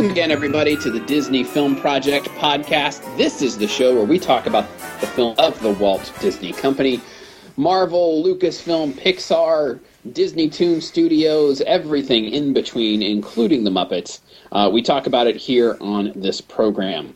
Welcome again, everybody, to the Disney Film Project podcast. This is the show where we talk about the film of the Walt Disney Company. Marvel, Lucasfilm, Pixar, Disney Toon Studios, everything in between, including the Muppets. Uh, we talk about it here on this program.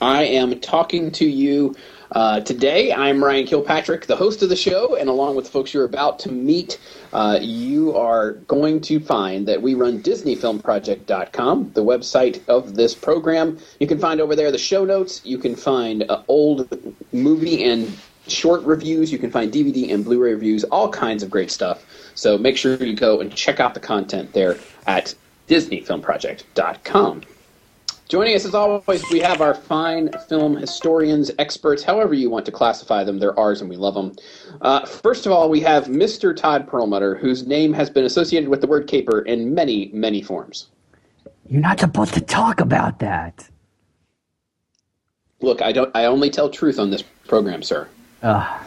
I am talking to you uh, today. I'm Ryan Kilpatrick, the host of the show, and along with the folks you're about to meet, uh, you are going to find that we run DisneyFilmProject.com, the website of this program. You can find over there the show notes. You can find uh, old movie and short reviews. You can find DVD and Blu-ray reviews, all kinds of great stuff. So make sure you go and check out the content there at DisneyFilmProject.com. Joining us as always, we have our fine film historians, experts, however you want to classify them. They're ours and we love them. Uh, first of all, we have Mr. Todd Perlmutter, whose name has been associated with the word caper in many, many forms. You're not supposed to talk about that. Look, I don't. I only tell truth on this program, sir. Uh,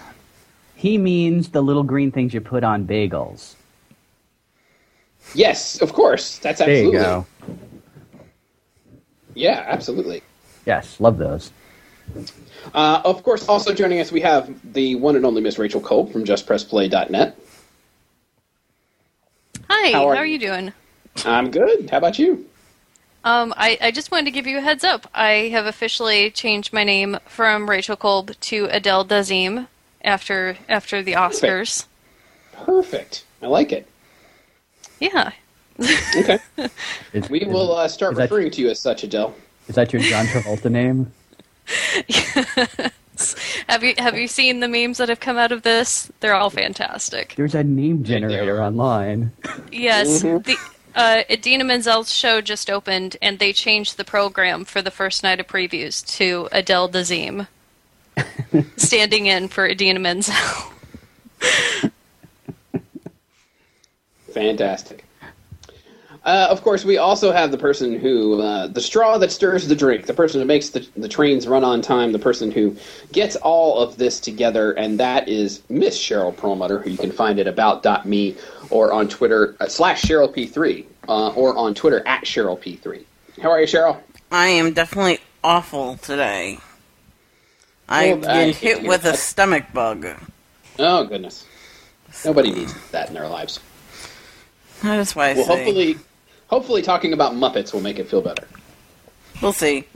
he means the little green things you put on bagels. Yes, of course. That's absolutely. There you go. Yeah, absolutely. Yes, love those. Uh, of course, also joining us, we have the one and only Miss Rachel Kolb from JustPressPlay.net. Hi, How how are are, you? you doing? I'm good. How about you? Um, I, I just wanted to give you a heads up. I have officially changed my name from Rachel Kolb to Adele Dazeem after after the Oscars. Perfect. I like it. Yeah. Okay. Is, We is- will uh, start is that- referring to you as such, Adele. Is that your John Travolta name? have you have you seen the memes that have come out of this? They're all fantastic. There's a name generator online. Yes, Mhm. the uh, Idina Menzel's show just opened, and they changed the program for the first night of previews to Adele Dazeem, standing in for Idina Menzel. Fantastic. Uh, of course, we also have the person who, uh, the straw that stirs the drink, the person who makes the, the trains run on time, the person who gets all of this together, and that is Miss Cheryl Perlmutter, who you can find at about.me or on Twitter, uh, slash Cheryl P3, uh, or on Twitter at Cheryl P3. How are you, Cheryl? I am definitely awful today. I've Well, I- been hit with a stomach bug. Oh, goodness. Nobody needs that in their lives. That's why I Well, say. hopefully, hopefully talking about Muppets will make it feel better. We'll see.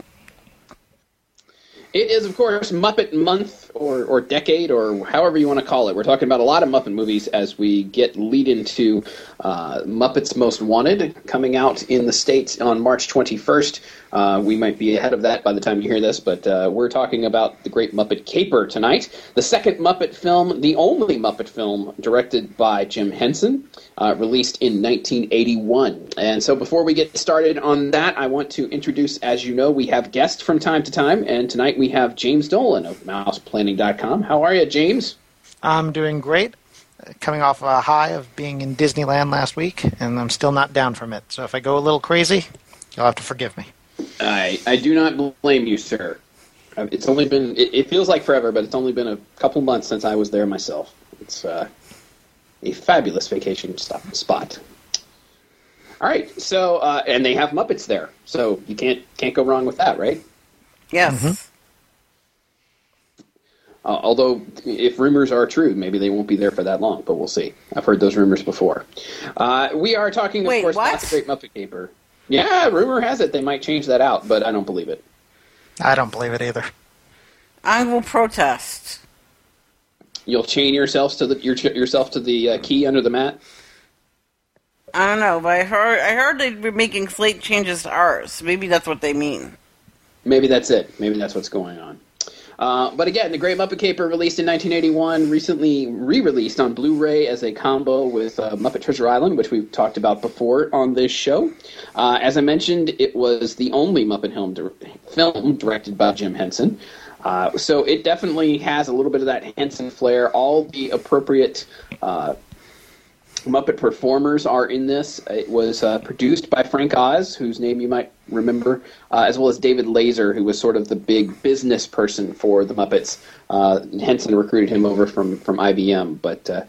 It is, of course, Muppet Month or, or Decade or however you want to call it. We're talking about a lot of Muppet movies as we get lead into uh, Muppets Most Wanted coming out in the States on March 21st. Uh, we might be ahead of that by the time you hear this, but uh, we're talking about the great Muppet Caper tonight. The second Muppet film, the only Muppet film directed by Jim Henson, uh, released in 1981. And so before we get started on that, I want to introduce, as you know, we have guests from time to time, and tonight we have James Dolan of MousePlanning.com. How are you, James? I'm doing great. Uh, Coming off a high of being in Disneyland last week, and I'm still not down from it. So if I go a little crazy, you'll have to forgive me. I, I do not blame you, sir. Uh, It's only been, it, it feels like forever, but it's only been a couple months since I was there myself. It's uh, a fabulous vacation stop, spot. All right, so uh, and they have Muppets there, so you can't can't go wrong with that, right? Yes. Uh, although, if rumors are true, maybe they won't be there for that long, but we'll see. I've heard those rumors before. Uh, we are talking, of Wait, course, what? about the Great Muppet Caper. Yeah, rumor has it they might change that out, but I don't believe it. I don't believe it either. I will protest. You'll chain yourselves to the your, yourself to the uh, key under the mat. I don't know, but I heard I heard they'd be making slight changes to ours. Maybe that's what they mean. Maybe that's it. Maybe that's what's going on. Uh, but again, The Great Muppet Caper, released in 1981, recently re-released on Blu-ray as a combo with uh, Muppet Treasure Island, which we've talked about before on this show. Uh, as I mentioned, it was the only Muppet film, dir- film directed by Jim Henson. Uh, so it definitely has a little bit of that Henson flair. All the appropriate uh, Muppet performers are in this. It was uh, produced by Frank Oz, whose name you might remember, uh, as well as David Lazer, who was sort of the big business person for the Muppets. Uh, Henson recruited him over from from IBM. But uh,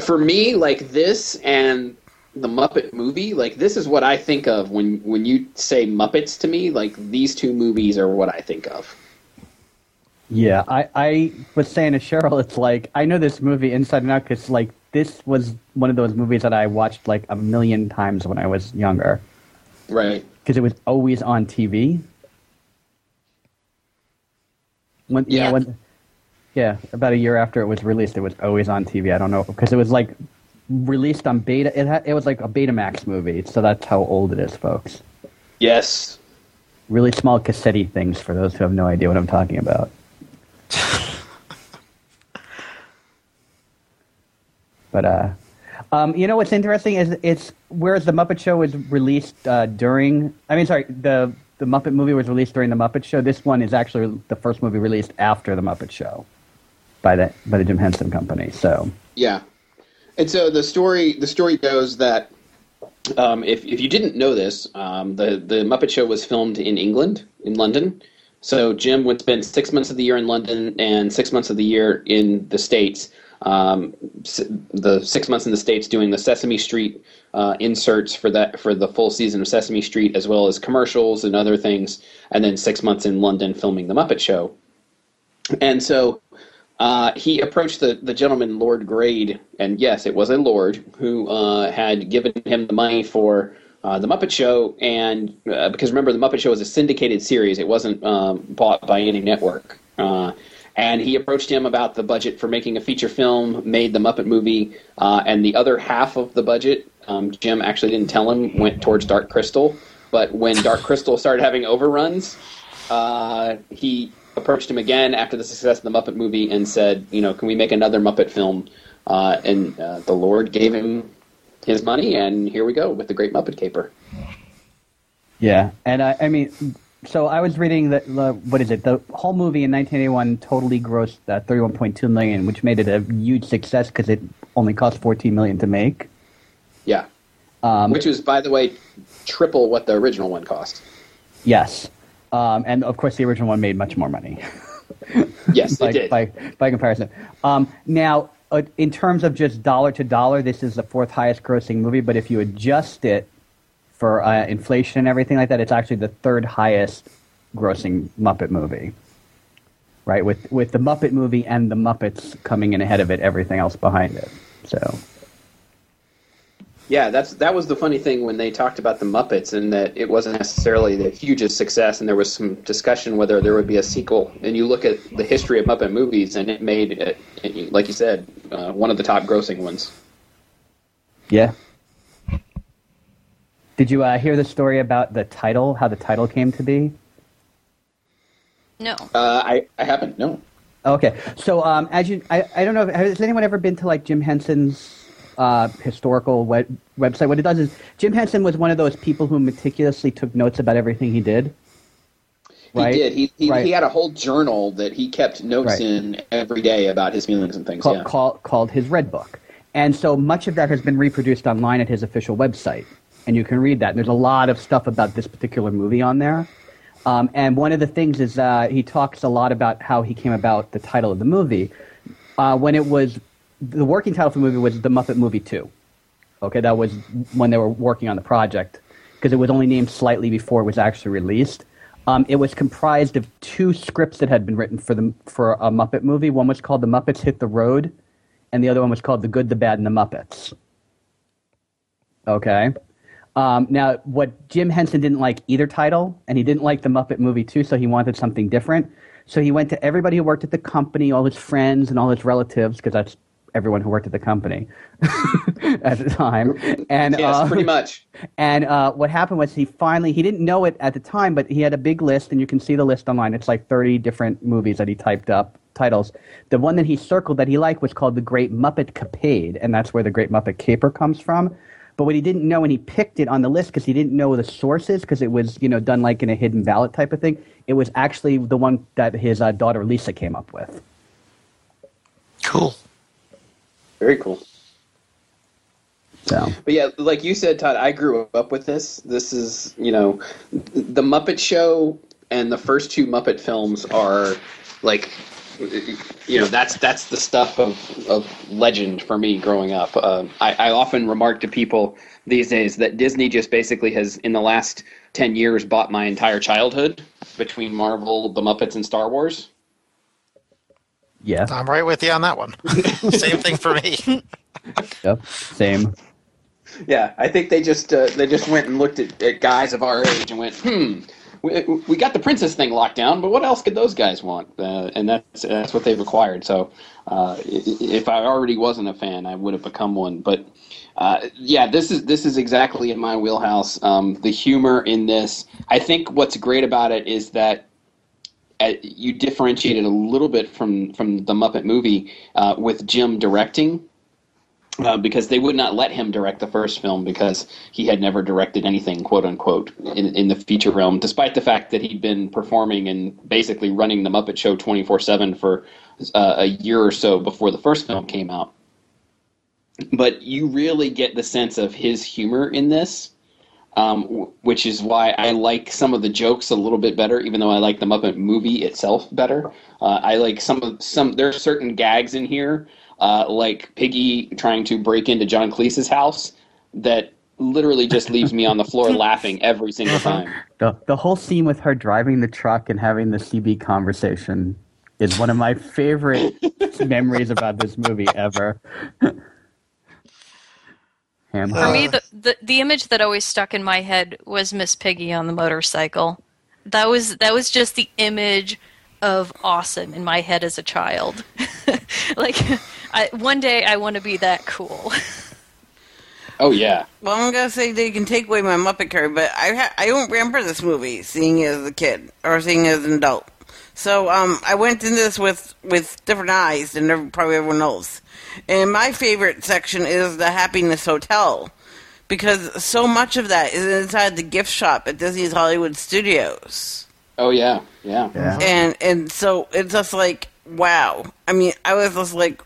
for me, like this and the Muppet movie, like this is what I think of when when you say Muppets to me. Like these two movies are what I think of. Yeah, I, I was saying to Cheryl, it's like I know this movie inside and out because like this was one of those movies that I watched like a million times when I was younger Right. because it was always on TV. When, Yeah. yeah, when, yeah, about a year after it was released, it was always on TV. I don't know because it was like released on beta. It had, it was like a Betamax movie, so that's how old it is, folks. Yes. Really small cassette things for those who have no idea what I'm talking about. But uh, um, you know what's interesting is it's whereas the Muppet Show was released uh, during. I mean, sorry, the the Muppet movie was released during the Muppet Show. This one is actually the first movie released after the Muppet Show by the by the Jim Henson Company. So Yeah, and so the story the story goes that um, if if you didn't know this, um, the the Muppet Show was filmed in England, in London. So Jim would spend six months of the year in London and six months of the year in the states. Um, the six months in the states doing the Sesame Street uh, inserts for that for the full season of Sesame Street, as well as commercials and other things, and then six months in London filming the Muppet Show. And so uh, he approached the, the gentleman, Lord Grade, and yes, it was a lord who uh, had given him the money for uh, the Muppet Show. And uh, because remember, the Muppet Show was a syndicated series; it wasn't um, bought by any network. Uh, and he approached him about the budget for making a feature film, made the Muppet movie, uh, and the other half of the budget, um, Jim actually didn't tell him, went towards Dark Crystal. But when Dark Crystal started having overruns, uh, he approached him again after the success of the Muppet movie and said, you know, can we make another Muppet film? Uh, and uh, the Lord gave him his money, and here we go with the Great Muppet Caper. Yeah, and I, I mean, so I was reading that the what is it? The whole movie in 1981 totally grossed uh, 31.2 million, which made it a huge success because it only cost 14 million to make. Yeah, Um, which was, by the way, triple what the original one cost. yes, um, and of course the original one made much more money Yes, by, it did. by by comparison. Um, now, uh, in terms of just dollar to dollar, this is the fourth highest grossing movie. But if you adjust it for uh, inflation and everything like that, it's actually the third highest grossing Muppet movie. Right, with with the Muppet movie and the Muppets coming in ahead of it, everything else behind it. So Yeah, that's that was the funny thing when they talked about the Muppets and that it wasn't necessarily the hugest success, and there was some discussion whether there would be a sequel. And you look at the history of Muppet movies, and it made, it, like you said, uh, one of the top grossing ones. yeah. Did you uh, hear the story about the title? How the title came to be? No. Uh, I I haven't no. Okay, so um, as you, I, I don't know, has anyone ever been to like Jim Henson's uh, historical web, website? What it does is Jim Henson was one of those people who meticulously took notes about everything he did. Right? He did. He he, Right. he had a whole journal that he kept notes Right. in every day about his feelings and things. called, yeah. call, called his Red Book. And so much of that has been reproduced online at his official website. And you can read that. And there's a lot of stuff about this particular movie on there. Um, and one of the things is uh, he talks a lot about how he came about the title of the movie. Uh, when it was, the working title for the movie was The Muppet Movie 2. Okay, that was when they were working on the project because it was only named slightly before it was actually released. Um, it was comprised of two scripts that had been written for the for a Muppet movie. One was called The Muppets Hit the Road, and the other one was called The Good, the Bad, and the Muppets. Okay. Um, now, what Jim Henson didn't like either title, and he didn't like the Muppet movie too, so he wanted something different. So he went to everybody who worked at the company, all his friends and all his relatives, because that's everyone who worked at the company at the time. And Yes, uh, pretty much. and uh, what happened was he finally he didn't know it at the time, but he had a big list, and you can see the list online. It's like thirty different movies that he typed up titles. The one that he circled that he liked was called The Great Muppet Capade, and that's where the Great Muppet Caper comes from. But what he didn't know, and he picked it on the list because he didn't know the sources, because it was you know done like in a hidden ballot type of thing. It was actually the one that his uh, daughter Lisa came up with. Cool. Very cool. So But yeah, like you said, Todd, I grew up with this. This is, you know, the Muppet Show and the first two Muppet films are like, you know, that's that's the stuff of, of legend for me growing up. Uh, I, I often remark to people these days that Disney just basically has, in the last ten years, bought my entire childhood between Marvel, the Muppets, and Star Wars. yeah, I'm right with you on that one. Same thing for me. yep, same. Yeah, I think they just uh, they just went and looked at, at guys of our age and went, hmm, we, we got the princess thing locked down, but what else could those guys want? Uh, and that's that's what they've acquired. So uh, if I already wasn't a fan, I would have become one. But uh, yeah, this is this is exactly in my wheelhouse. Um, the humor in this, I think, what's great about it is that uh, you differentiated a little bit from from the Muppet movie uh, with Jim directing uh, because they would not let him direct the first film because he had never directed anything, quote unquote, in, in the feature realm, despite the fact that he'd been performing and basically running the Muppet Show 24 7 for uh, a year or so before the first film came out. But you really get the sense of his humor in this. Um, w- which is why I like some of the jokes a little bit better, even though I like the Muppet movie itself better. Uh, I like some of some. There are certain gags in here uh, like Piggy trying to break into John Cleese's house that literally just leaves me on the floor laughing every single time. The the whole scene with her driving the truck and having the CB conversation is one of my favorite memories about this movie ever. Ham- For me, the, the the image that always stuck in my head was Miss Piggy on the motorcycle. That was that was just the image of awesome in my head as a child. like, I, one day I want to be that cool. Oh yeah, Well, I'm gonna say they can take away my Muppet card, but I ha- I don't remember this movie seeing it as a kid or seeing it as an adult. So um, I went into this with with different eyes than ev- probably everyone else. And my favorite section is the Happiness Hotel because so much of that is inside the gift shop at Disney's Hollywood Studios. oh yeah, yeah. yeah. and and so it's just like wow. I mean, I was just like,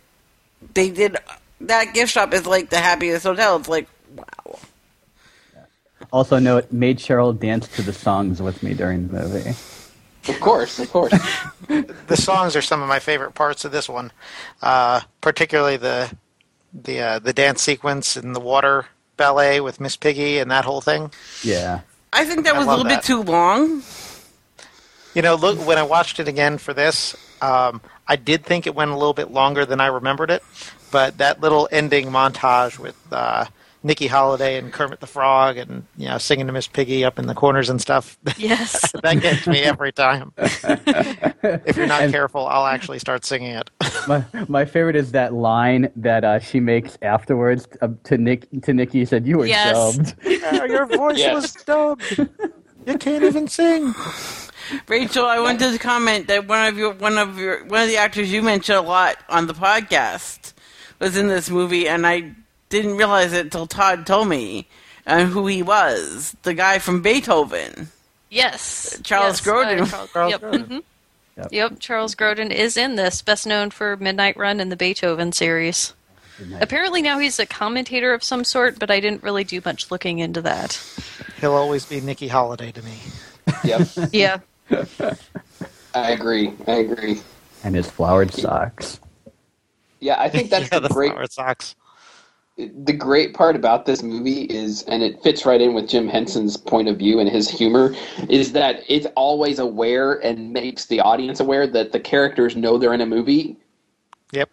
they did that gift shop is like the happiest hotel. It's like wow. Also, note made Cheryl dance to the songs with me during the movie. Of course, of course. the songs are some of my favorite parts of this one, uh, particularly the the uh, the dance sequence in the water ballet with Miss Piggy and that whole thing. Yeah. I think that I was a little that. bit too long. You know, look when I watched it again for this, um, I did think it went a little bit longer than I remembered it, but that little ending montage with uh, Nicky Holiday and Kermit the Frog and you know singing to Miss Piggy up in the corners and stuff. Yes. that gets me every time. if you're not careful, I'll actually start singing it. My my favorite is that line that uh, she makes afterwards uh, to Nick to Nicky. Said you were Yes. dubbed. Your voice Yes. was dubbed. You can't even sing. Rachel, I wanted to comment that one of your one of your one of the actors you mentioned a lot on the podcast was in this movie, and I didn't realize it until Todd told me uh, who he was. The guy from Beethoven. Yes. Charles yes, uh, Grodin. Charles, Charles yep. Grodin. mhm. Yep. Yep. Charles Grodin is in this, best known for Midnight Run and the Beethoven series. Apparently now he's a commentator of some sort, but I didn't really do much looking into that. He'll always be Nicky Holiday to me. yep, Yeah. I agree. I agree. And his flowered socks. Yeah, I think that's yeah, the the great flower socks. the great part about this movie is, and it fits right in with Jim Henson's point of view and his humor, is that it's always aware and makes the audience aware that the characters know they're in a movie. Yep.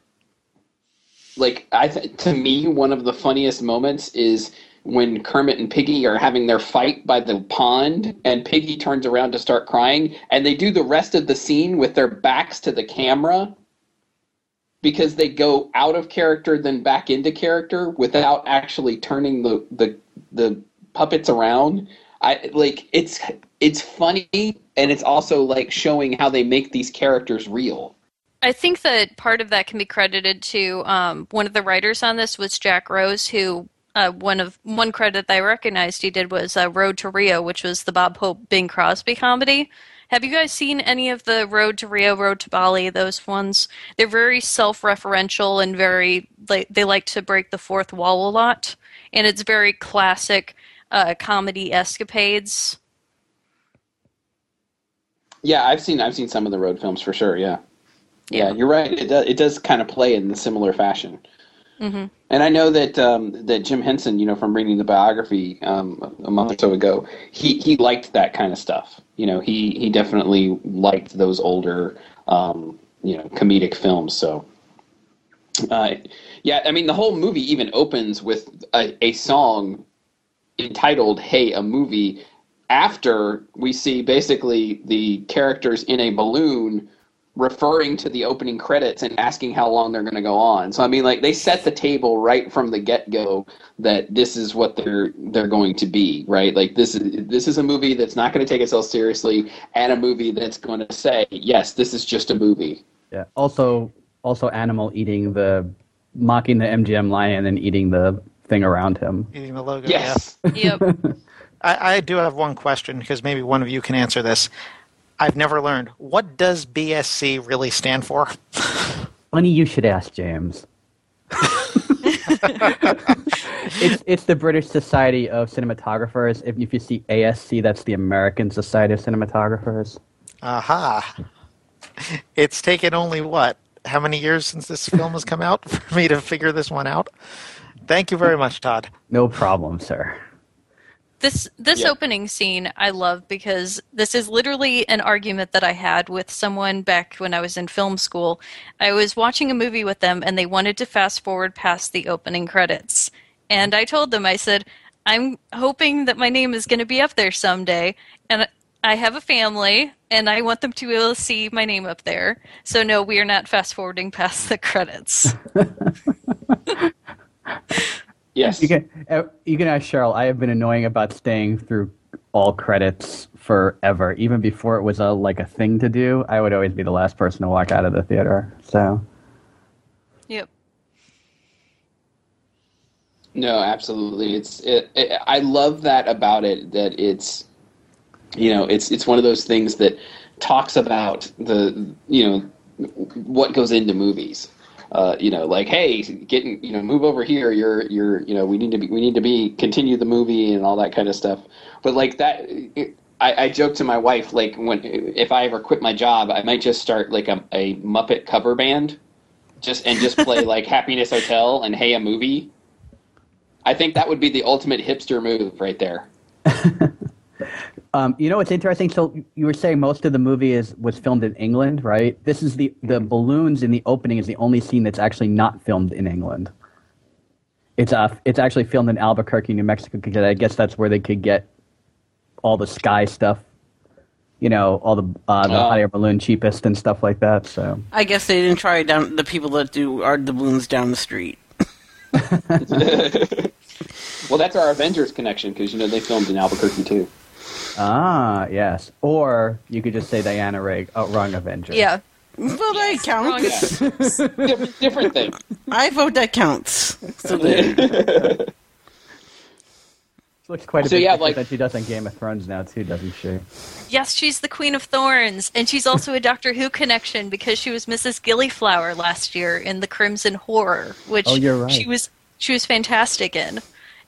Like I, th- to me, one of the funniest moments is when Kermit and Piggy are having their fight by the pond, and Piggy turns around to start crying, and they do the rest of the scene with their backs to the camera because they go out of character then back into character without actually turning the the the puppets around. I like it's it's funny and it's also like showing how they make these characters real. I think that part of that can be credited to um, one of the writers on this was Jack Rose, who uh, one of one credit that I recognized he did was uh, Road to Rio, which was the Bob Hope Bing Crosby comedy. Have you guys seen any of the Road to Rio, Road to Bali? Those ones they're very self-referential and very like they like to break the fourth wall a lot, and it's very classic uh, comedy escapades. Yeah, I've seen I've seen some of the road films for sure. Yeah, yeah, you're right. It does it does kind of play in a similar fashion. Mm-hmm. And I know that um, that Jim Henson, you know, from reading the biography um, a month or so ago, he, he liked that kind of stuff. You know, he, he definitely liked those older, um, you know, comedic films. So, uh, yeah, I mean, the whole movie even opens with a, a song entitled "Hey, a Movie." After we see basically the characters in a balloon referring to the opening credits and asking how long they're going to go on. So I mean, like they set the table right from the get go that this is what they're they're going to be, right? Like this is this is a movie that's not going to take itself seriously, and a movie that's going to say, yes, this is just a movie. Yeah. Also, also, animal eating the mocking the MGM lion and eating the thing around him. Eating the logo. Yes. Yep. I, I do have one question because maybe one of you can answer this. I've never learned. What does BSC really stand for? Funny you should ask, James. it's it's the British Society of Cinematographers. If, if you see ASC, that's the American Society of Cinematographers. Aha. It's taken only what? How many years since this film has come out for me to figure this one out? Thank you very much, Todd. No problem, sir. This this Yeah. opening scene I love because this is literally an argument that I had with someone back when I was in film school. I was watching a movie with them and they wanted to fast forward past the opening credits. And I told them I said, "I'm hoping that my name is going to be up there someday and I have a family and I want them to be able to see my name up there. So no, we are not fast forwarding past the credits." Yes. You can uh, you can ask Cheryl. I have been annoying about staying through all credits forever. Even before it was a like a thing to do, I would always be the last person to walk out of the theater. So yep. No, absolutely. It's it, it, I love that about it that it's you know, it's it's one of those things that talks about the you know what goes into movies. Uh, you know, like hey, getting you know, move over here. You're you're you know, we need to be we need to be continue the movie and all that kind of stuff. But like that, it, I, I joke to my wife like when if I ever quit my job, I might just start like a, a Muppet cover band, just and just play like Happiness Hotel and Hey a Movie. I think that would be the ultimate hipster move right there. Um, you know what's interesting? So you were saying most of the movie is was filmed in England, right? This is the the balloons in the opening is the only scene that's actually not filmed in England. It's uh it's actually filmed in Albuquerque, New Mexico, because I guess that's where they could get all the sky stuff. You know, all the uh, the Oh. hot air balloon cheapest and stuff like that. So I guess they didn't try down the people that do are the balloons down the street. Well, that's our Avengers connection because you know they filmed in Albuquerque too. Ah yes, or you could just say Diana Rigg, oh, wrong Avenger. Yeah. Well, that Wrong counts. guy. different, different thing. I vote that counts. So there. She looks quite a So, bit yeah, different like- than she does on Game of Thrones now too, doesn't she? Yes, she's the Queen of Thorns, and she's also a Doctor Who connection because she was Mrs. Gillyflower last year in The Crimson Horror, which Oh, you're right. she was she was fantastic in.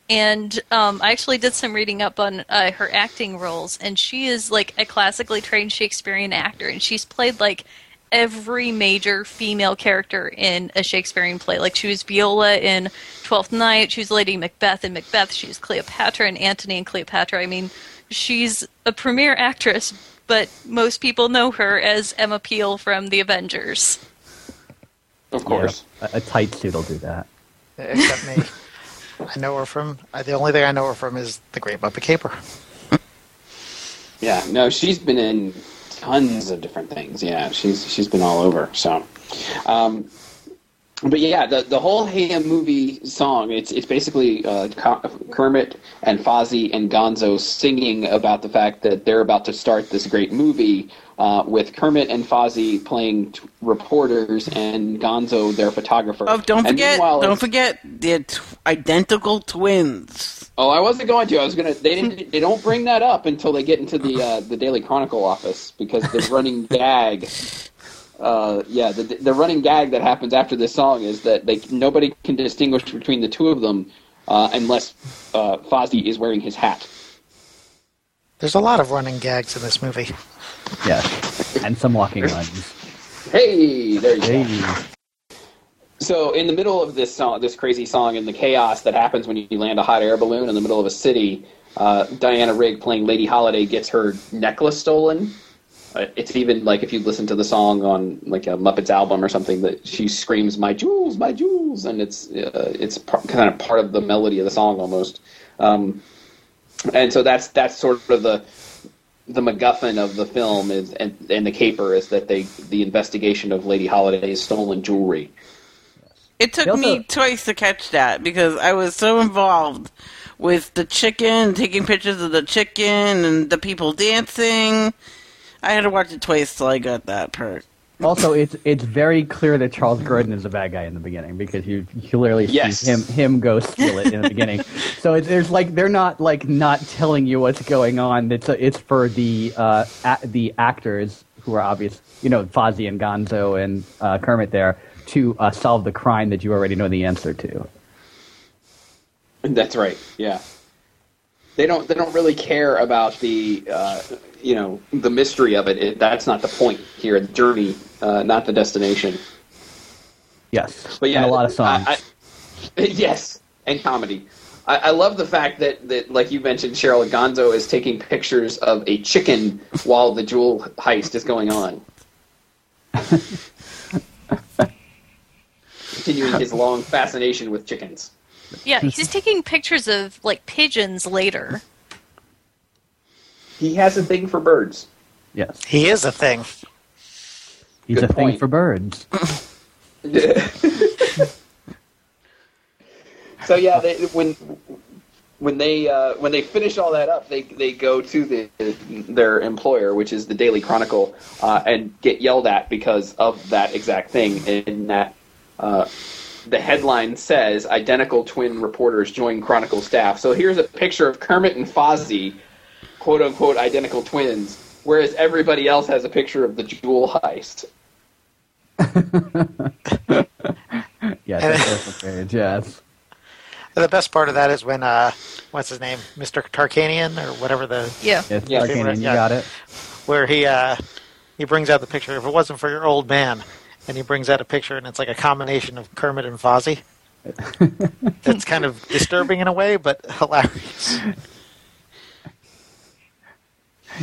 And um, I actually did some reading up on uh, her acting roles, and she is like a classically trained Shakespearean actor, and she's played like every major female character in a Shakespearean play. Like she was Viola in Twelfth Night, she was Lady Macbeth in Macbeth, she was Cleopatra in Antony and Cleopatra. I mean, she's a premier actress, but most people know her as Emma Peel from The Avengers. Of course. Yeah, a, a tight suit will do that. Except me. I know her from. uh, The only thing I know her from is The Great Muppet Caper. Yeah. No, she's been in tons of different things. Yeah, she's she's been all over. So, um, but yeah, the the whole Ham movie song it's it's basically uh, Kermit and Fozzie and Gonzo singing about the fact that they're about to start this great movie uh, with Kermit and Fozzie playing t- reporters and Gonzo their photographer. Oh, don't And forget! Don't it's- forget they're t- identical twins. Oh, I wasn't going to. I was gonna. They didn't. They don't bring that up until they get into the uh, the Daily Chronicle office because the running gag. Uh, yeah, the the running gag that happens after this song is that they nobody can distinguish between the two of them uh, unless uh, Fozzie is wearing his hat. There's a lot of running gags in this movie. Yes, and some walking runs. Hey, there you go. So in the middle of this song, this crazy song, and the chaos that happens when you land a hot air balloon in the middle of a city, uh, Diana Rigg playing Lady Holiday gets her necklace stolen. Uh, it's even like if you listen to the song on like a Muppets album or something, that she screams "My jewels, my jewels," and it's uh, it's par- kind of part of the melody of the song almost. Um, and so that's that's sort of the the MacGuffin of the film is and, and the caper is that they the investigation of Lady Holiday's stolen jewelry. It took also- me twice to catch that because I was so involved with the chicken, taking pictures of the chicken and the people dancing. I had to watch it twice till I got that part. Also, it's it's very clear that Charles Grodin is a bad guy in the beginning because you clearly Yes. see him him go steal it in the beginning. So it's, there's like they're not like not telling you what's going on. It's it's for the uh, a, the actors who are obvious, you know, Fozzie and Gonzo and uh, Kermit there to uh, solve the crime that you already know the answer to. That's right. Yeah. They don't. They don't really care about the, uh, you know, the mystery of it. it. That's not the point here. The journey, uh, not the destination. Yes, But yeah, and a lot of songs. I, I, yes, and comedy. I, I love the fact that, that, like you mentioned, Cheryl Gonzo is taking pictures of a chicken while the jewel heist is going on. Continuing his long fascination with chickens. Yeah, he's taking pictures of like pigeons later. He has a thing for birds. yes, He is a thing. he's Good a thing for birds. so yeah, they, when when they uh, when they finish all that up, they they go to the their employer, which is the Daily Chronicle, uh, and get yelled at because of that exact thing. In that, uh, the headline says "Identical twin reporters join Chronicle staff." So here's a picture of Kermit and Fozzie, quote unquote identical twins, whereas everybody else has a picture of the jewel heist. Yes, that's page. Yes. The best part of that is when, uh, what's his name, Mr. Tarkanian or whatever the, Yeah. Yes, Yeah, Tarkanian, you yeah. got it. where he uh, he brings out the picture. If it wasn't for your old man, and he brings out a picture, and it's like a combination of Kermit and Fozzie. It's kind of disturbing in a way, but hilarious.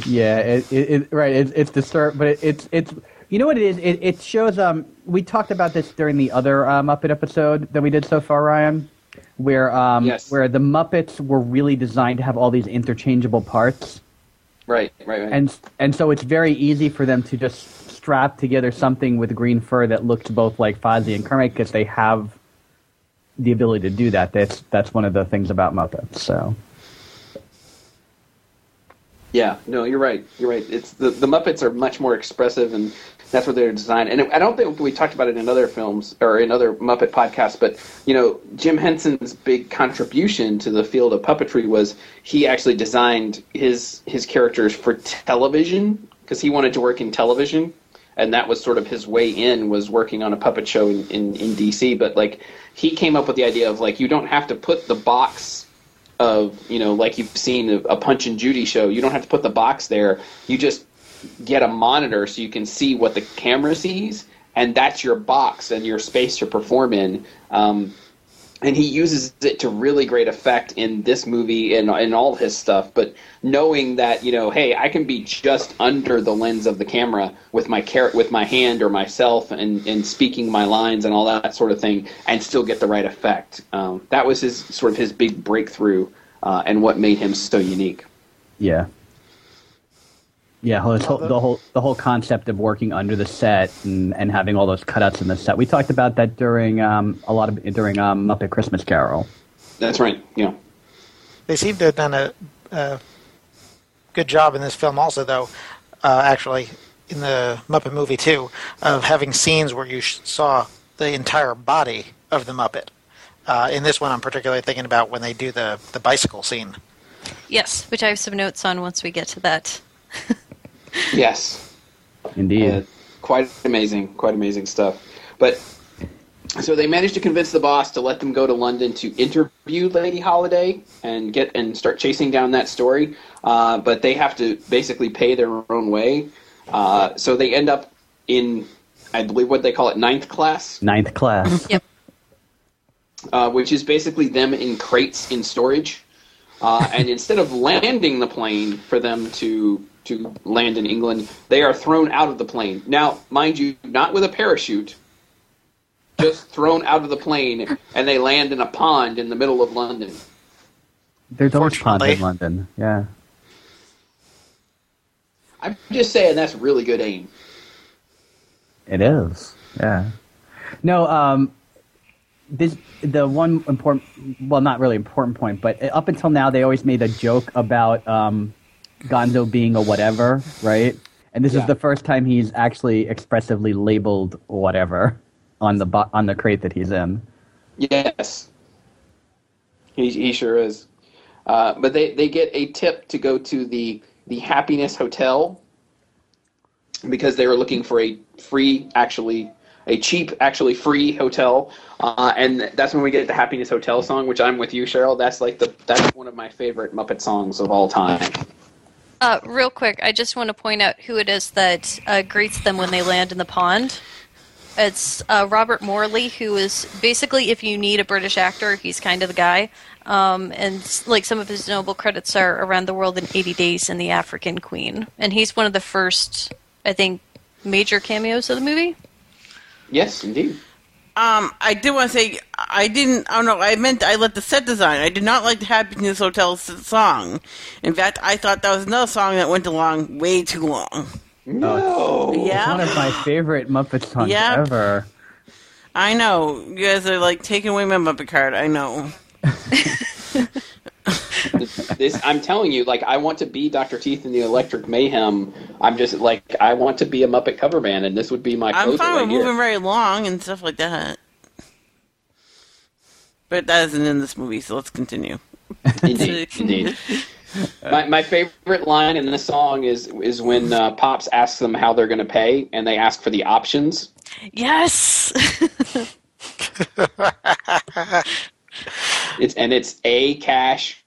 Yeah, it, it, it right. It's it's disturbed, but it, it's it's you know what it is. It it shows. Um, we talked about this during the other uh, Muppet episode that we did so far, Ryan, where um Yes. where the Muppets were really designed to have all these interchangeable parts, Right, right, right. and and so it's very easy for them to just strap together something with green fur that looks both like Fozzie and Kermit because they have the ability to do that. That's that's one of the things about Muppets. So Yeah, no, you're right. You're right. It's the the Muppets are much more expressive, and that's what they're designed. And I don't think we talked about it in other films or in other Muppet podcasts, but you know, Jim Henson's big contribution to the field of puppetry was he actually designed his his characters for television because he wanted to work in television, and that was sort of his way in was working on a puppet show in, in, in DC. But like he came up with the idea of like you don't have to put the box of you know like you've seen a, Punch and Judy show. You don't have to put the box there. You just get a monitor so you can see what the camera sees, and that's your box and your space to perform in. Um, and he uses it to really great effect in this movie and in all his stuff. But knowing that you know, hey, I can be just under the lens of the camera with my car- with my hand or myself, and, and speaking my lines and all that sort of thing, and still get the right effect. Um, that was his sort of his big breakthrough, uh, and what made him so unique. yeah. Yeah, whole- whole- the whole the whole concept of working under the set and, and having all those cutouts in the set. We talked about that during um, a lot of during um, Muppet Christmas Carol. That's right. Yeah. They seem to have done a, a good job in this film, also, though. Uh, actually, in the Muppet movie too, of having scenes where you saw the entire body of the Muppet. Uh, in this one, I'm particularly thinking about when they do the the bicycle scene. Yes, which I have some notes on once we get to that. Yes. Indeed. Uh, quite amazing, quite amazing stuff. But so they managed to convince the boss to let them go to London to interview Lady Holiday and get and start chasing down that story. Uh, but they have to basically pay their own way. Uh, so they end up in, I believe, what they call it, ninth class, Ninth class. Yep. uh, which is basically them in crates in storage. Uh, and instead of landing the plane for them to to land in England, they are thrown out of the plane. Now, mind you, not with a parachute, just thrown out of the plane, and they land in a pond in the middle of London. There's always ponds in London. Yeah. I'm just saying that's really good aim. It is. Yeah. No, um, this the one important, well, not really important point, but up until now, they always made a joke about um, Gonzo being a whatever, right? And this Yeah. is the first time he's actually expressively labeled whatever on the bo- on the crate that he's in. Yes, he he sure is. Uh, but they, they get a tip to go to the the Happiness Hotel because they were looking for a free, actually a cheap, actually free hotel, uh, and that's when we get the Happiness Hotel song, which I'm with you, Cheryl. That's like the that's one of my favorite Muppet songs of all time. Uh, real quick, I just want to point out who it is that uh, greets them when they land in the pond. It's uh, Robert Morley, who is basically, if you need a British actor, he's kind of the guy. Um, and like some of his notable credits are Around the World in 80 Days and The African Queen. And he's one of the first, I think, major cameos of the movie. Yes, indeed. Um, I did want to say I didn't. I don't know. I meant I let the set design. I did not like the Happiness Hotel song. In fact, I thought that was another song that went along way too long. No. It's one Yeah, of my favorite Muppet songs Yep. ever. I know. You guys are like taking away my Muppet card. I know. this I'm telling you, like I want to be Dr. Teeth in the Electric Mayhem. I'm just like I want to be a Muppet cover band, and this would be my I'm fine right with moving very long and stuff like that. But that isn't in this movie, so let's continue. Indeed, indeed. My my favorite line in this song is is when uh, Pops asks them how they're going to pay, and they ask for the options. Yes! It's and it's A cash,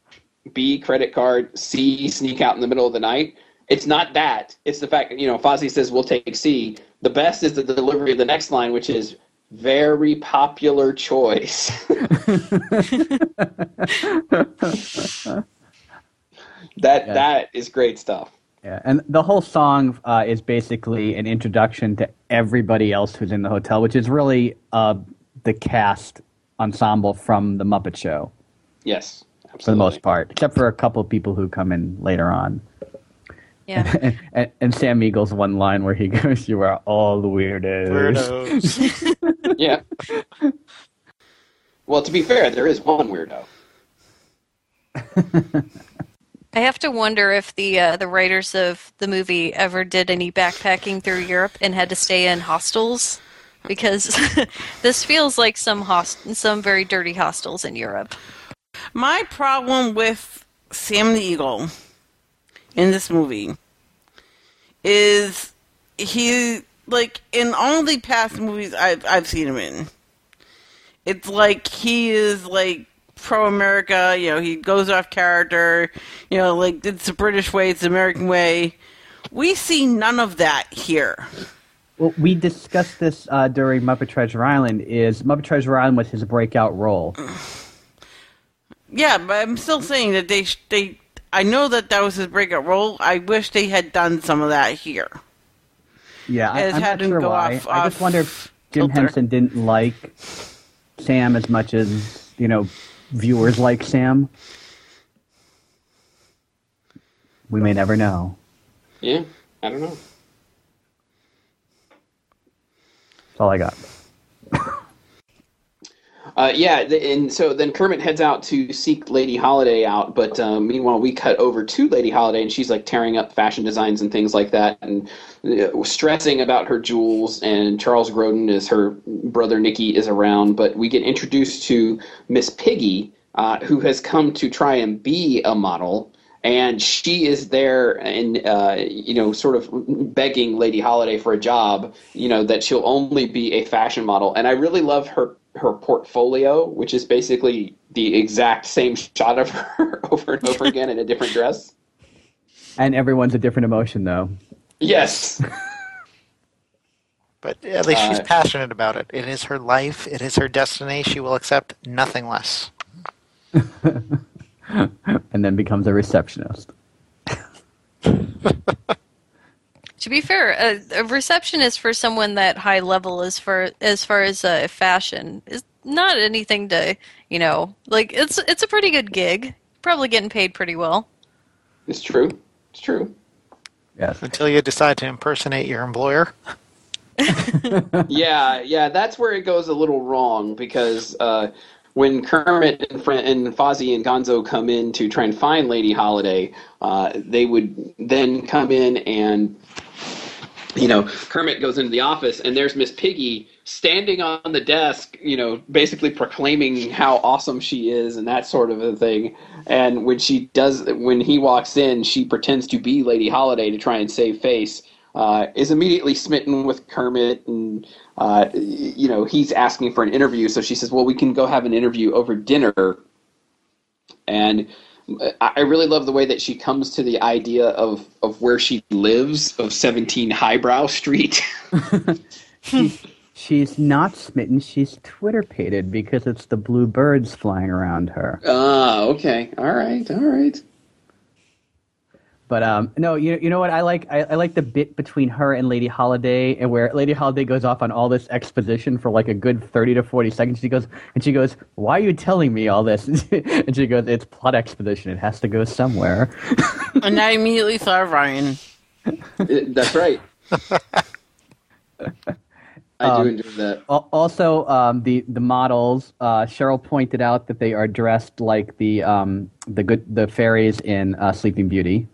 B credit card, C sneak out in the middle of the night. It's not that. It's the fact that, you know Fozzie says we'll take C. The best is the delivery of the next line, which is very popular choice. that Yeah. that is great stuff. Yeah, and the whole song uh, is basically an introduction to everybody else who's in the hotel, which is really uh, the cast ensemble from the Muppet Show Yes, for the most part, except for a couple of people who come in later on. yeah. And, and, and Sam Eagle's one line where he goes, "You are all the weirdos." Weirdos. Yeah. well, to be fair, there is one weirdo. I have to wonder if the uh, the writers of the movie ever did any backpacking through Europe and had to stay in hostels, because this feels like some host- some very dirty hostels in Europe. My problem with Sam the Eagle in this movie is he like in all the past movies I've I've seen him in. It's like he is like pro America, you know, he goes off character, you know, like it's the British way, it's the American way. We see none of that here. Well, we discussed this uh, during Muppet Treasure Island. Is Muppet Treasure Island was his breakout role? Yeah, but I'm still saying that they they. I know that that was his breakout role. I wish they had done some of that here. Yeah, I, It I'm had not him sure go why. off- I just wonder if Jim kilter. Henson didn't like Sam as much as you know viewers like Sam. We may never know. Yeah. I don't know. That's all I got. Uh, yeah, and so then Kermit heads out to seek Lady Holiday out, but um, meanwhile we cut over to Lady Holiday, and she's like tearing up fashion designs and things like that, and uh, stressing about her jewels. And Charles Grodin is her brother. Nicky is around, but we get introduced to Miss Piggy, uh, who has come to try and be a model. And she is there, and uh, you know, sort of begging Lady Holiday for a job. You know that she'll only be a fashion model, and I really love her her portfolio, which is basically the exact same shot of her over and over again in a different dress. And everyone's a different emotion, though. Yes. But at least she's Uh, passionate about it. It is her life. It is her destiny. She will accept nothing less. And then becomes a receptionist. To be fair, a, a receptionist for someone that high level as far as far as uh, fashion is not anything to you know like it's it's a pretty good gig. Probably getting paid pretty well. It's true. It's true. Yes. Until you decide to impersonate your employer. yeah, yeah, that's where it goes a little wrong because uh, when Kermit and, Fr- and Fozzie and Gonzo come in to try and find Lady Holiday, uh, they would then come in and you know, Kermit goes into the office and there's Miss Piggy standing on the desk, you know, basically proclaiming how awesome she is and that sort of a thing. And when she does, when he walks in, she pretends to be Lady Holiday to try and save face. Uh, is immediately smitten with Kermit, and uh, you know he's asking for an interview. So she says, "Well, we can go have an interview over dinner." And I really love the way that she comes to the idea of, of where she lives, of 17 Highbrow Street. She's not smitten. She's Twitter pated because it's the blue birds flying around her. Ah, okay. All right, all right. But um, no, you you know what I like? I, I like the bit between her and Lady Holiday, and where Lady Holiday goes off on all this exposition for like a good thirty to forty seconds. She goes and she goes, "Why are you telling me all this?" and she goes, "It's plot exposition. It has to go somewhere." and I immediately thought of Ryan. Uh, That's right. I Um, do enjoy that. Al- Also, um, the the models. Uh, Cheryl pointed out that they are dressed like the um, the good the fairies in uh, Sleeping Beauty.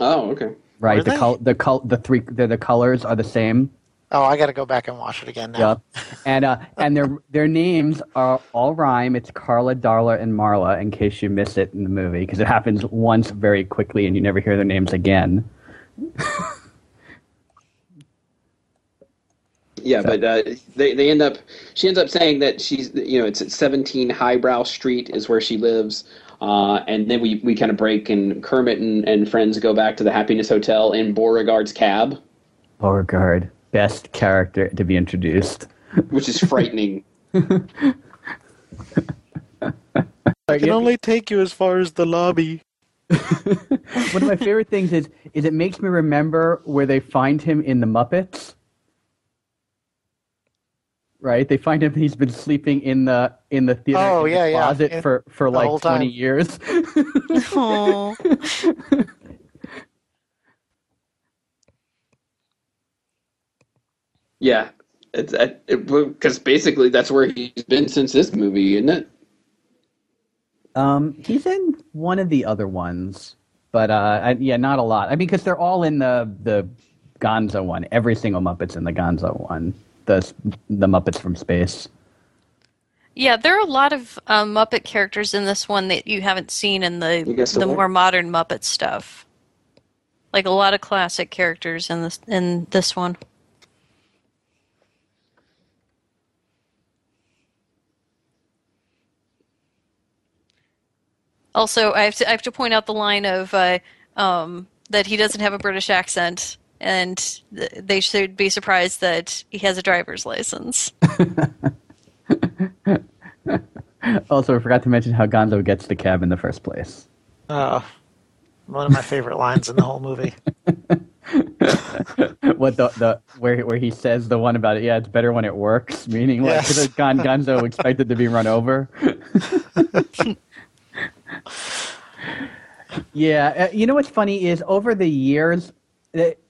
Oh, okay. Right. Were the they? col- the col- the three the, the colors are the same. Oh, I got to go back and watch it again now. Yep. And uh, and their their names are all rhyme. It's Carla, Darla, and Marla. In case you miss it in the movie, because it happens once very quickly, and you never hear their names again. Yeah, but uh, they they end up. She ends up saying that she's you know it's at 17 Highbrow Street is where she lives. Uh, and then we, we kind of break, and Kermit and, and friends go back to the Happiness Hotel in Beauregard's cab, Beauregard, best character to be introduced. which is frightening. I can only take you as far as the lobby. One of my favorite things is is it makes me remember where they find him in the Muppets. Right, they find him. He's been sleeping in the in the theater Oh, in yeah, yeah. closet In- for for the like twenty time. years. Oh, Yeah, it's because basically that's where he's been since this movie, isn't it? Um, he's in one of the other ones, but uh, I, yeah, not a lot. I mean, because they're all in the the Gonzo one. Every single Muppet's in the Gonzo one. The the Muppets from space. yeah. There are a lot of um, Muppet characters in this one that you haven't seen in the the what? more modern Muppet stuff. Like a lot of classic characters in this in this one. Also, I have to I have to point out the line of uh, um, that he doesn't have a British accent, and th- they should be surprised that he has a driver's license. Also, I forgot to mention how Gonzo gets the cab in the first place. Uh, one of my favorite lines in the whole movie. What the the where where he says the one about it? Yeah, it's better when it works. Meaning, like, Yes. Gon, Gonzo expected to be run over. Yeah, uh, you know what's funny is over the years,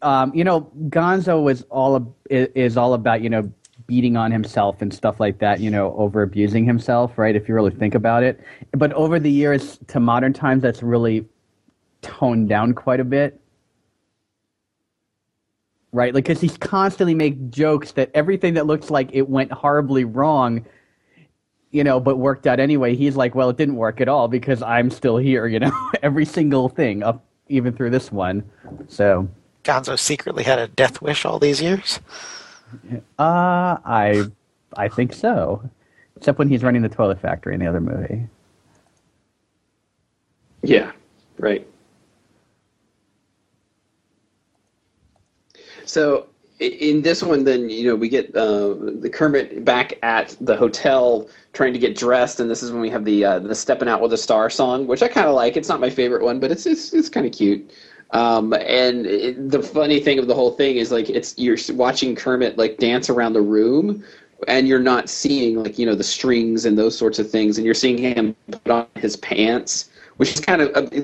um, you know, Gonzo was all is all about you know beating on himself and stuff like that. You know, over abusing himself, right? If you really think about it. But over the years to modern times, that's really toned down quite a bit. Right, like because he's constantly make jokes that everything that looks like it went horribly wrong, you know, but worked out anyway. He's like, well, it didn't work at all because I'm still here, you know, every single thing up even through this one. So, Gonzo secretly had a death wish all these years. uh, I, I think so, except when he's running the toilet factory in the other movie. Yeah, right. So in this one, then you know we get uh, the Kermit back at the hotel trying to get dressed, and this is when we have the uh, the "Stepping Out with a Star" song, which I kind of like. It's not my favorite one, but it's it's it's kind of cute. Um, and it, the funny thing of the whole thing is like it's you're watching Kermit like dance around the room, and you're not seeing like you know the strings and those sorts of things, and you're seeing him put on his pants, which is kind of uh,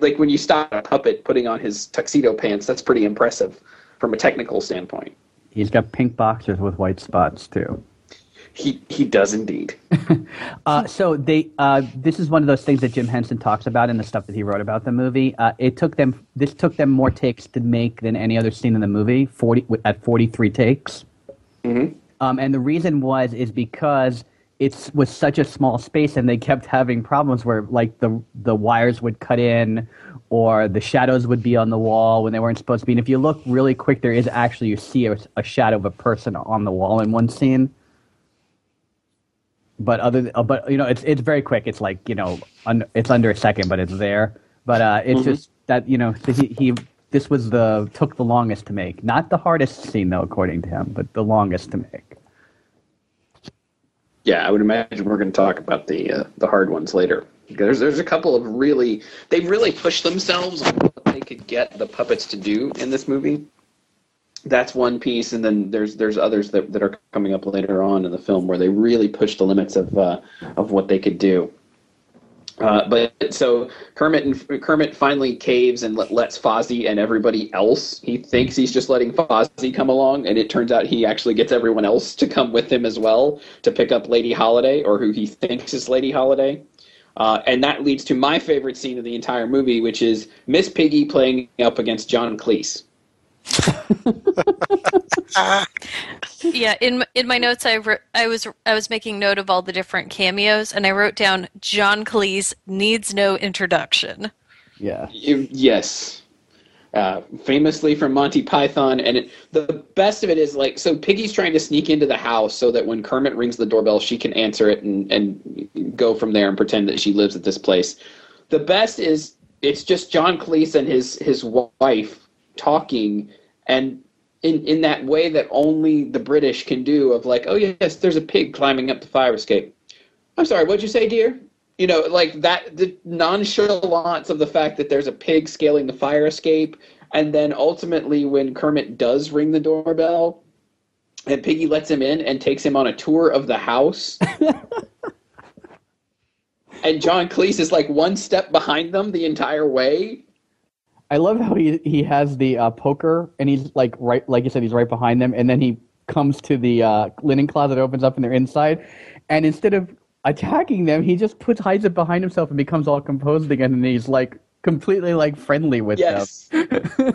like when you stop a puppet putting on his tuxedo pants. That's pretty impressive from a technical standpoint. He's got pink boxers with white spots too. He he does indeed. Uh, so they, uh, this is one of those things that Jim Henson talks about in the stuff that he wrote about the movie. Uh, it took them, this took them more takes to make than any other scene in the movie, forty at forty three takes. Um, and the reason was is because it was such a small space, and they kept having problems where like the the wires would cut in, or the shadows would be on the wall when they weren't supposed to be. And if you look really quick, there is actually you see a, a shadow of a person on the wall in one scene but other uh, but you know it's it's very quick. It's like you know un, it's under a second but it's there. But uh it's just that you know he, he this was the took the longest to make. Not the hardest scene though according to him but the longest to make. Yeah, I would imagine we're going to talk about the uh, the hard ones later. There's there's a couple of really they really pushed themselves on what they could get the puppets to do in this movie. That's one piece, and then there's there's others that, that are coming up later on in the film where they really push the limits of uh, of what they could do. Uh, but so Kermit and Kermit finally caves and let, lets Fozzie and everybody else. He thinks he's just letting Fozzie come along, and it turns out he actually gets everyone else to come with him as well to pick up Lady Holiday, or who he thinks is Lady Holiday. Uh, and that leads to my favorite scene of the entire movie, which is Miss Piggy playing up against John Cleese. Yeah, in in my notes, I wrote, I was I was making note of all the different cameos, and I wrote down John Cleese needs no introduction. yeah Y- Yes. Uh, famously from Monty Python, and it, the best of it is like so. Piggy's trying to sneak into the house so that when Kermit rings the doorbell, she can answer it and and go from there and pretend that she lives at this place. The best is it's just John Cleese and his his wife talking, and in in that way that only the British can do of like, oh yes, there's a pig climbing up the fire escape. I'm sorry, what'd you say, dear? You know, like that the nonchalance of the fact that there's a pig scaling the fire escape, and then ultimately when Kermit does ring the doorbell, and Piggy lets him in and takes him on a tour of the house. and John Cleese is like one step behind them the entire way. I love how he he has the uh, poker and he's like right like you said he's right behind them and then he comes to the uh, linen closet opens up and they're inside and instead of attacking them he just puts hides it behind himself and becomes all composed again and he's like completely like friendly with them Yes.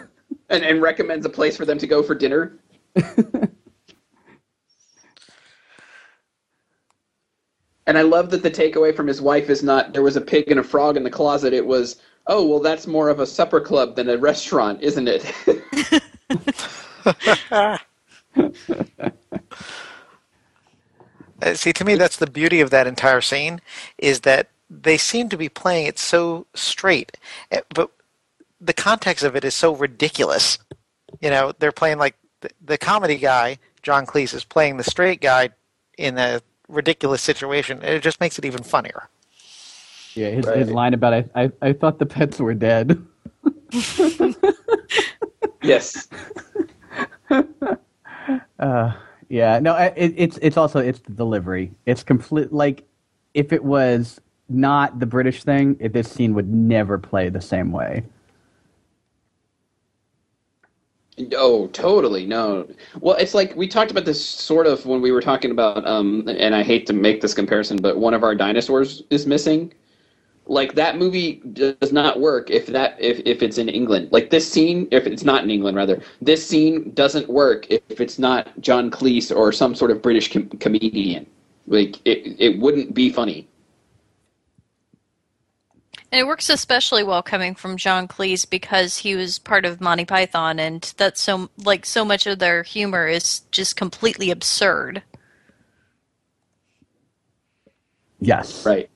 and and recommends a place for them to go for dinner. and I love that the takeaway from his wife is not there was a pig and a frog in the closet. It was, oh well, that's more of a supper club than a restaurant, isn't it? Uh, See, to me, that's the beauty of that entire scene is that they seem to be playing it so straight, eh, but the context of it is so ridiculous. You know, they're playing like the, the comedy guy, John Cleese, is playing the straight guy in a ridiculous situation. It just makes it even funnier. Yeah his, Right. his line about I, I i thought the pets were dead yes. Yeah, no, it, it's it's also it's the delivery. It's complete like if it was not the British thing, if this scene would never play the same way. Oh, totally. No. Well, it's like we talked about this sort of when we were talking about, um, and I hate to make this comparison, but one of our dinosaurs is missing. Like that movie does not work if that if, if it's in England. Like this scene, if it's not in England, rather, this scene doesn't work if it's not John Cleese or some sort of British com- comedian. Like it, it wouldn't be funny. And it works especially well coming from John Cleese because he was part of Monty Python, and that's so like so much of their humor is just completely absurd. Yes. Right.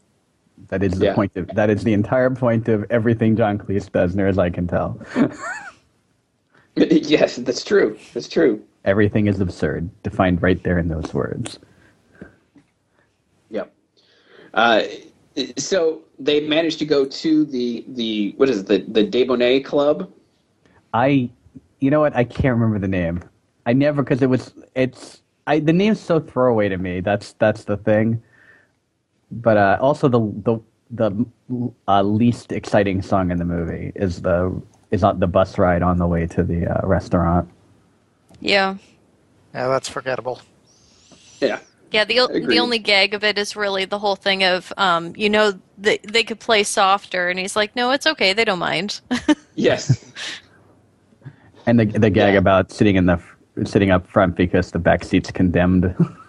That is the Yeah. point of that is the entire point of everything John Cleese does, near as I can tell. yes, that's true. That's true. Everything is absurd, defined right there in those words. Yep. Uh, so they managed to go to the the what is it, the the Debonnaire Club. I, you know what? I can't remember the name. I never because it was it's I the name's so throwaway to me. That's that's the thing. But uh, also the the the uh, least exciting song in the movie is the is on the bus ride on the way to the uh, restaurant. Yeah, Yeah, that's forgettable. Yeah. yeah. The the only gag of it is really the whole thing of um, you know they they could play softer, and he's like, no, it's okay, they don't mind. Yes. And the the gag Yeah. about sitting in the sitting up front because the back seat's condemned.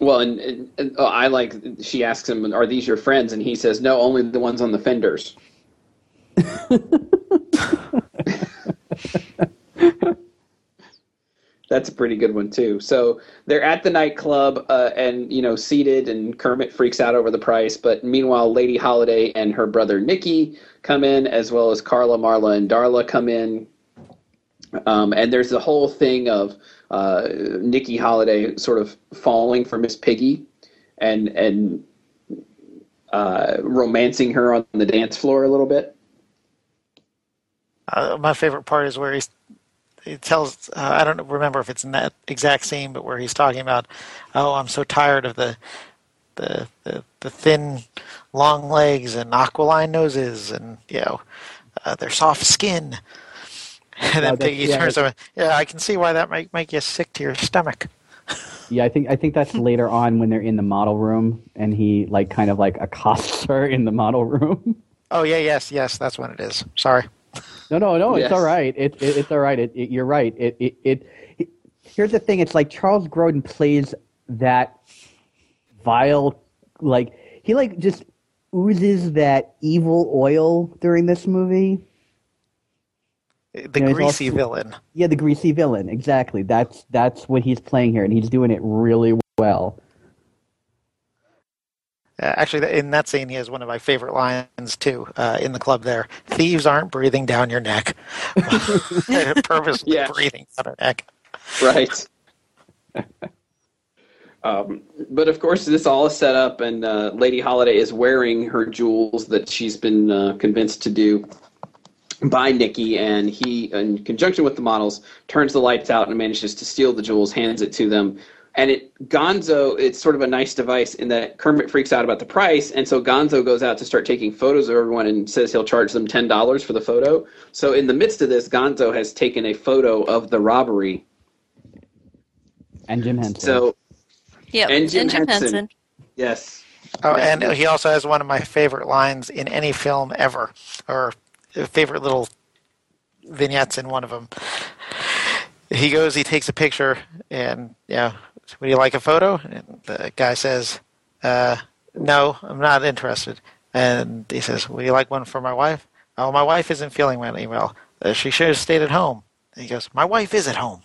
well, and, and, and oh, I like she asks him, "Are these your friends?" And he says, "No, only the ones on the fenders." That's a pretty good one too. So they're at the nightclub, uh, and you know, seated, and Kermit freaks out over the price. But meanwhile, Lady Holiday and her brother Nicky come in, as well as Carla, Marla, and Darla come in. Um, and there's the whole thing of uh, Nicky Holiday sort of falling for Miss Piggy, and and uh, romancing her on the dance floor a little bit. Uh, my favorite part is where he's he tells uh, I don't remember if it's in that exact scene, but where he's talking about, oh, I'm so tired of the the the, the thin, long legs and aquiline noses, and you know, uh, their soft skin. And then that's- Piggy yeah, turns around. Yeah, I can see why that might make you sick to your stomach. Yeah, I think I think that's later on when they're in the model room and he like kind of like accosts her in the model room. Oh yeah, yes, yes, that's when it is. Sorry. No, no, no. It's Yes. all right. It, it, it's all right. It, it, you're right. It, it, it, it. Here's the thing. It's like Charles Grodin plays that vile, like he like just oozes that evil oil during this movie. The Yeah, he's greasy also- villain. Yeah, the greasy villain. Exactly. That's that's what he's playing here, and he's doing it really well. Uh, actually, in that scene, he has one of my favorite lines too. Uh, in the club, there, thieves aren't breathing down your neck, purposely Yeah. breathing down your neck. right. um, but of course, this all is set up, and uh, Lady Holiday is wearing her jewels that she's been uh, convinced to do by Nicky, and he, in conjunction with the models, turns the lights out and manages to steal the jewels, hands it to them. And it Gonzo, it's sort of a nice device in that Kermit freaks out about the price, and so Gonzo goes out to start taking photos of everyone and says he'll charge them ten dollars for the photo. So in the midst of this, Gonzo has taken a photo of the robbery And Jim Henson. So yeah, And Jim Henson. Henson. yes, Oh, and he also has one of my favorite lines in any film ever, or favorite little vignettes in one of them. He goes, he takes a picture, and yeah, would you like a photo? And the guy says, uh, "No, I'm not interested." And he says, "Would you like one for my wife?" Oh, my wife isn't feeling well. well. Uh, she should have stayed at home. And he goes, "My wife is at home."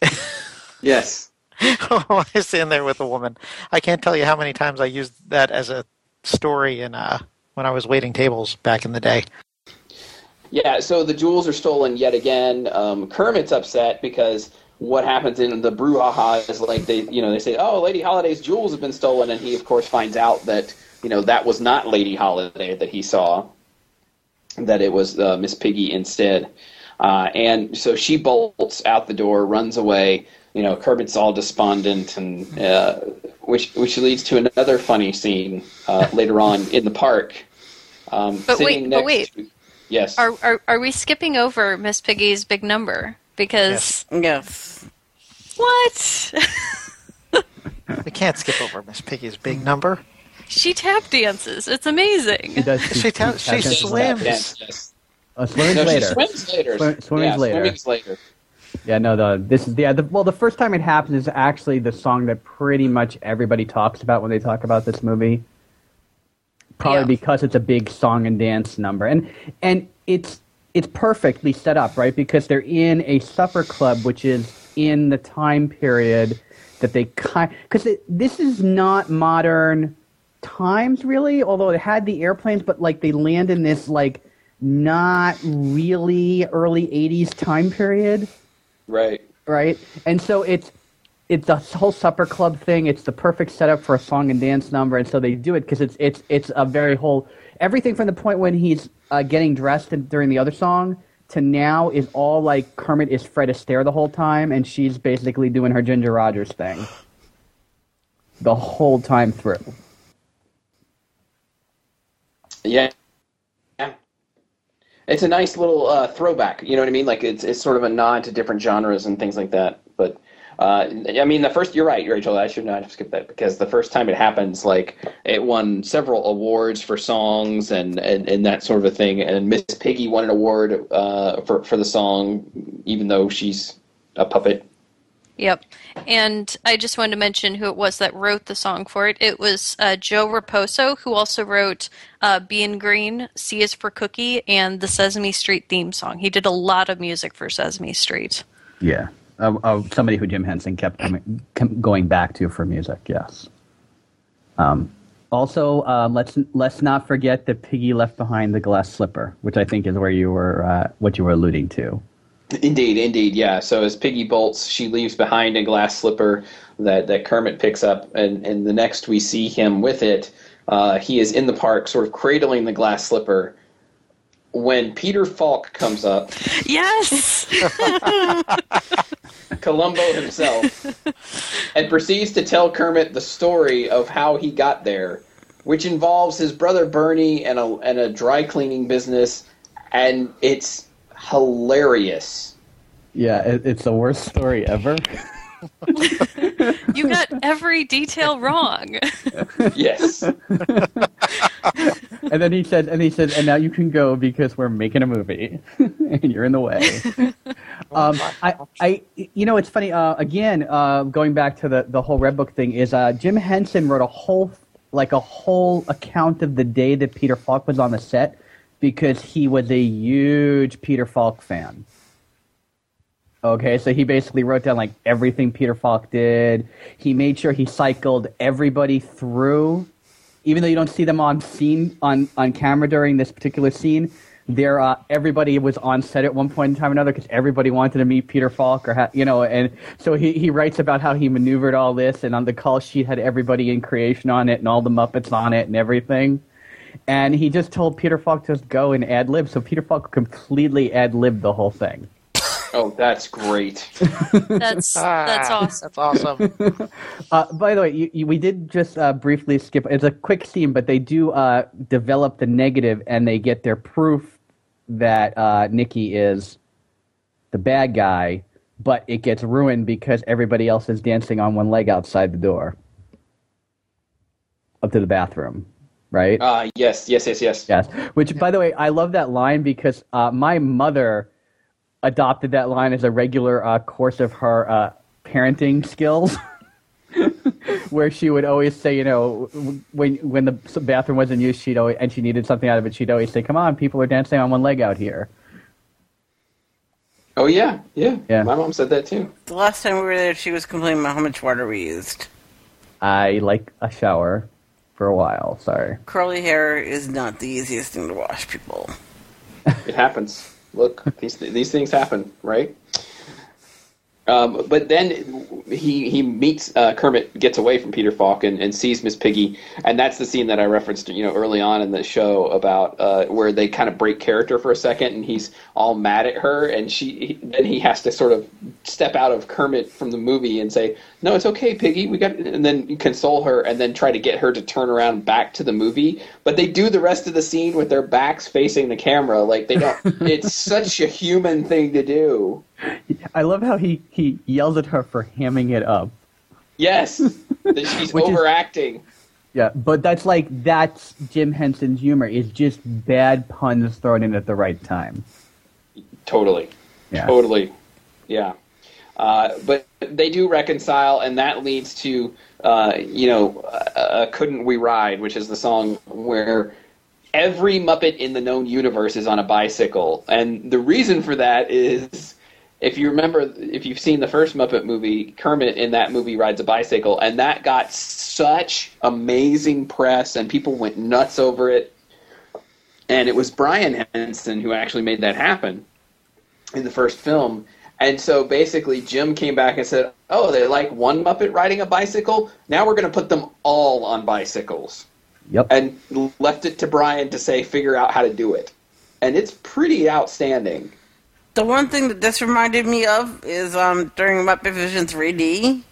yes. I was in there with a woman. I can't tell you how many times I used that as a story in uh, when I was waiting tables back in the day. Yeah, so the jewels are stolen yet again. Um, Kermit's upset because what happens in the brouhaha is like they, you know, they say, "Oh, Lady Holiday's jewels have been stolen," and he, of course, finds out that you know that was not Lady Holiday that he saw, that it was uh, Miss Piggy instead. Uh, and so she bolts out the door, runs away. you know, Kermit's all despondent, and uh, which which leads to another funny scene uh, later on in the park. Um, But wait, but wait. to- yes. Are, are are we skipping over Miss Piggy's big number? Because Yes. yes. what? We can't skip over Miss Piggy's big number. she tap dances. It's amazing. She does. She tell- she tap dances swims. that. Yes, yes. Uh, swimming's No, later. she swims later. Swim- swimming's yeah, later. Swimming's later. Yeah, no, the this is yeah. The, well, the first time it happens is actually the song that pretty much everybody talks about when they talk about this movie. Probably Yeah. because it's a big song and dance number, and and it's it's perfectly set up, right? Because they're in a supper club, which is in the time period that they kind because this is not modern times really, although it had the airplanes, but like they land in this like not really early '80s time period Right. right? And so it's it's the whole supper club thing. It's the perfect setup for a song and dance number, and so they do it because it's it's it's a very whole everything from the point when he's uh, getting dressed in, during the other song to now is all like Kermit is Fred Astaire the whole time, and she's basically doing her Ginger Rogers thing the whole time through. Yeah. Yeah. It's a nice little uh, throwback. You know what I mean? Like it's it's sort of a nod to different genres and things like that. But uh, I mean, the first you're right, Rachel. I should not have skipped that because the first time it happens, like it won several awards for songs and and, and that sort of a thing. And Miss Piggy won an award uh, for for the song, even though she's a puppet. Yep. And I just wanted to mention who it was that wrote the song for it. It was uh, Joe Raposo, who also wrote uh, Being Green, C is for Cookie, and the Sesame Street theme song. He did a lot of music for Sesame Street. Yeah, uh, somebody who Jim Henson kept coming, com- going back to for music. Yes. Um, also, uh, let's let's not forget that Piggy left behind the glass slipper, which I think is where you were uh, what you were alluding to. Indeed, indeed, yeah. So as Piggy bolts, she leaves behind a glass slipper that, that Kermit picks up, and, and the next we see him with it, uh, he is in the park, sort of cradling the glass slipper. When Peter Falk comes up, Yes! Columbo himself, and proceeds to tell Kermit the story of how he got there, which involves his brother Bernie and a and a dry cleaning business, and it's hilarious. Yeah, it, it's the worst story ever. you got every detail wrong. Yes. and then he said, and he said, and now you can go because we're making a movie, and you're in the way. um, I, I, you know, it's funny. Uh, again, uh, going back to the the whole Red Book thing, is uh, Jim Henson wrote a whole like a whole account of the day that Peter Falk was on the set because he was a huge Peter Falk fan. Okay, so he basically wrote down like everything Peter Falk did. He made sure he cycled everybody through, even though you don't see them on scene on on camera during this particular scene. There, uh, everybody was on set at one point in time or another because everybody wanted to meet Peter Falk, or ha- you know, and so he he writes about how he maneuvered all this, and on the call sheet had everybody in creation on it and all the Muppets on it and everything. And he just told Peter Falk to just go and ad lib, so Peter Falk completely ad libbed the whole thing. Oh, that's great. That's that's Ah, awesome. That's awesome. Uh, by the way, you, you, we did just uh, briefly skip. It's a quick scene, but they do uh, develop the negative, and they get their proof that uh, Nicky is the bad guy. But it gets ruined because everybody else is dancing on one leg outside the door, up to the bathroom, right? Uh, yes, yes, yes, yes. Yes. Which, by the way, I love that line because uh, my mother adopted that line as a regular uh, course of her uh, parenting skills. Where she would always say, you know, when when the bathroom wasn't used, she'd always, and she needed something out of it, she'd always say, "Come on, people are dancing on one leg out here." Oh yeah, yeah. Yeah. My mom said that too. The last time we were there, she was complaining about how much water we used. I like a shower for a while. Sorry. Curly hair is not the easiest thing to wash, people. It happens. Look, these these things happen, right? Um, but then he he meets uh, Kermit, gets away from Peter Falk, and, and sees Miss Piggy, and that's the scene that I referenced, you know, early on in the show about uh, where they kind of break character for a second, and he's all mad at her, and she then he has to sort of step out of Kermit from the movie and say, "No, it's okay, Piggy, we got," and then console her, and then try to get her to turn around back to the movie. But they do the rest of the scene with their backs facing the camera, like they don't. it's such a human thing to do. I love how he, he yells at her for hamming it up. Yes, that she's Which is- overacting. Yeah, but that's like that's Jim Henson's humor is just bad puns thrown in at the right time. Totally. Yeah. Totally. Yeah. Uh, but they do reconcile, and that leads to, uh, you know, uh, Couldn't We Ride, which is the song where every Muppet in the known universe is on a bicycle. And the reason for that is. If you remember, if you've seen the first Muppet movie, Kermit in that movie rides a bicycle, and that got such amazing press, and people went nuts over it. And it was Brian Henson who actually made that happen in the first film. And so basically, Jim came back and said, "Oh, they like one Muppet riding a bicycle. Now we're going to put them all on bicycles." Yep. And left it to Brian to say, figure out how to do it. And it's pretty outstanding. The one thing that this reminded me of is um, during Muppet Vision 3D,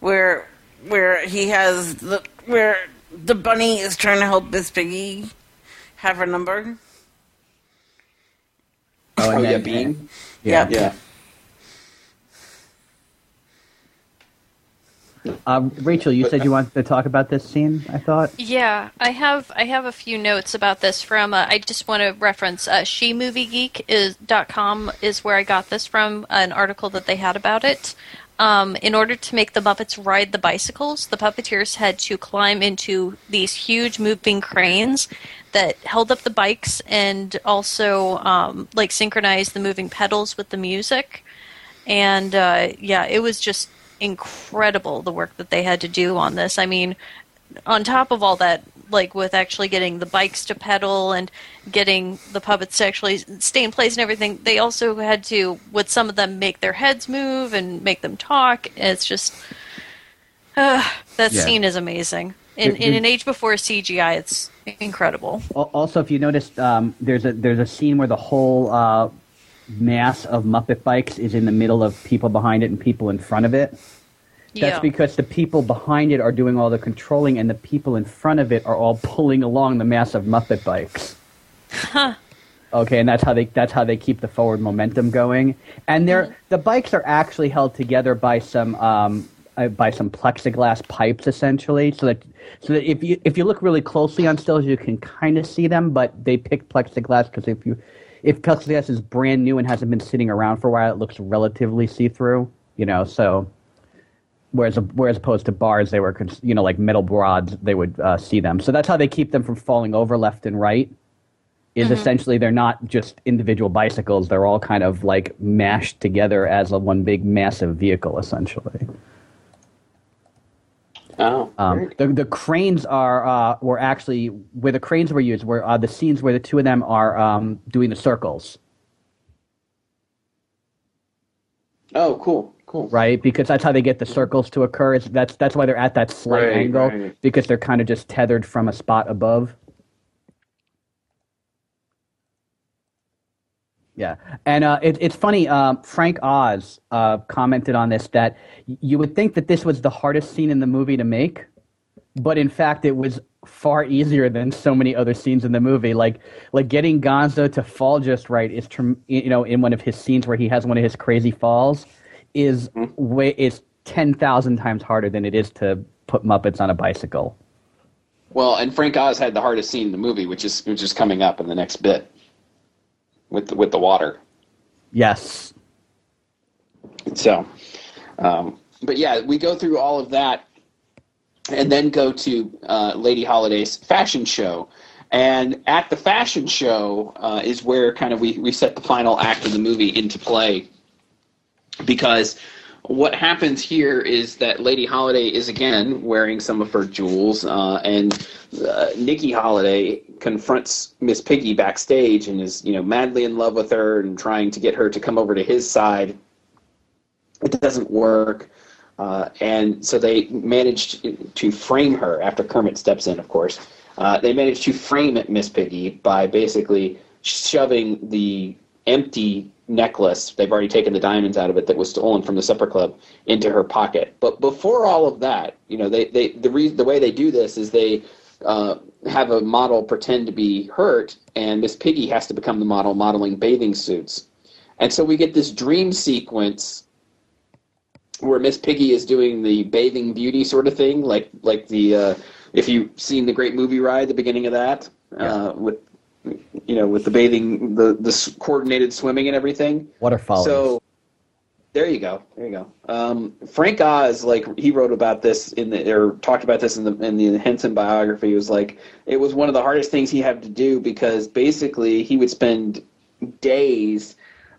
where where he has the where the bunny is trying to help Miss Piggy have her number. Oh, Oh, and yeah, then- Bean. Yeah. Yeah. Um, Rachel, you said you wanted to talk about this scene. I thought. Yeah, I have I have a few notes about this from. Uh, I just want to reference uh, SheMovieGeek is dot com is where I got this from an article that they had about it. Um, in order to make the Muppets ride the bicycles, the puppeteers had to climb into these huge moving cranes that held up the bikes and also um, like synchronized the moving pedals with the music. And uh, yeah, it was just incredible the work that they had to do on this. I mean, on top of all that, like with actually getting the bikes to pedal and getting the puppets to actually stay in place and everything, they also had to, with some of them, make their heads move and make them talk. It's just, uh, that Yeah. scene is amazing. In, in an age before CGI, it's incredible. Also, if you noticed, um, there's a there's a scene where the whole uh, mass of Muppet bikes is in the middle of people behind it and people in front of it. That's yeah. because the people behind it are doing all the controlling, and the people in front of it are all pulling along the massive Muppet bikes. Huh. Okay, and that's how they that's how they keep the forward momentum going. And they're the bikes are actually held together by some um, uh, by some plexiglass pipes, essentially, so that so that if you if you look really closely on stills, you can kind of see them. But they pick plexiglass because if you if plexiglass is brand new and hasn't been sitting around for a while, it looks relatively see through. You know, so whereas whereas opposed to bars, they were you know like metal rods, they would uh, see them. So that's how they keep them from falling over left and right. Is essentially they're not just individual bicycles; they're all kind of like mashed together as a one big massive vehicle, essentially. Oh. Um, the the cranes are uh, were actually where the cranes were used were uh, the scenes where the two of them are um, doing the circles, oh, cool. Cool. right? Because that's how they get the circles to occur. It's, that's that's why they're at that slight Right, angle right. because they're kind of just tethered from a spot above. Yeah, and uh, it, it's funny. Um, Frank Oz uh, commented on this that you would think that this was the hardest scene in the movie to make, but in fact, it was far easier than so many other scenes in the movie. Like like getting Gonzo to fall just right is you know in one of his scenes where he has one of his crazy falls is way is ten thousand times harder than it is to put Muppets on a bicycle. Well, and Frank Oz had the hardest scene in the movie, which is which is coming up in the next bit with the, with the water. Yes. So, um, but yeah, we go through all of that, and then go to uh, Lady Holiday's fashion show. And at the fashion show uh, is where kind of we, we set the final act of the movie into play, because what happens here is that Lady Holiday is again wearing some of her jewels, uh, and uh, Nicky Holiday confronts Miss Piggy backstage and is you know madly in love with her and trying to get her to come over to his side it doesn't work. Uh, and so they managed to frame her after Kermit steps in, of course. Uh, they managed to frame Miss Piggy by basically shoving the empty necklace, they've already taken the diamonds out of it that was stolen from the supper club, into her pocket. But before all of that, you know, they, they the, re- the way they do this is they uh, have a model pretend to be hurt, and Miss Piggy has to become the model modeling bathing suits. And so we get this dream sequence where Miss Piggy is doing the bathing beauty sort of thing, like like the uh, if you've seen the Great Movie Ride, the beginning of that uh, with you know with the bathing, the the coordinated swimming and everything. Waterfall. So there you go. There you go. Um, Frank Oz, like he wrote about this in the or talked about this in the in the Henson biography. He was like it was one of the hardest things he had to do because basically he would spend days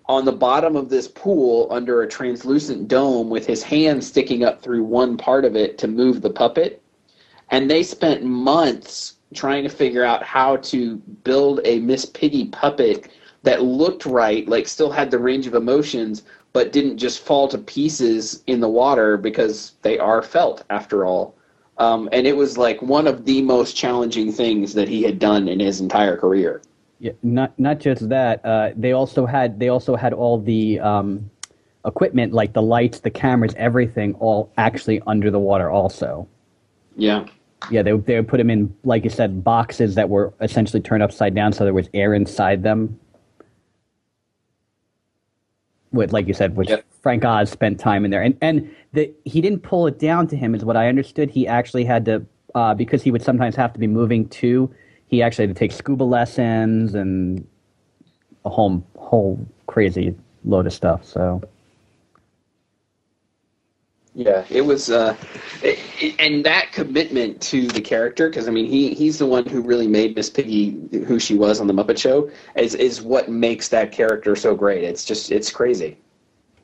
on the bottom of this pool under a translucent dome with his hand sticking up through one part of it to move the puppet. And they spent months trying to figure out how to build a Miss Piggy puppet that looked right, like still had the range of emotions, but didn't just fall to pieces in the water because they are felt after all. Um, and it was like one of the most challenging things that he had done in his entire career. Yeah, not not just that. Uh, they also had they also had all the um, equipment like the lights, the cameras, everything, all actually under the water. Also, Yeah. Yeah, they they would put them in like you said boxes that were essentially turned upside down, so there was air inside them. With like you said, which Yep. Frank Oz spent time in there, and and the he didn't pull it down to him, is what I understood. He actually had to uh, because he would sometimes have to be moving too. He actually had to take scuba lessons and a whole whole crazy load of stuff. So Yeah, it was, uh, it, and that commitment to the character, because I mean, he he's the one who really made Miss Piggy who she was on the Muppet Show, is is what makes that character so great. It's just it's crazy.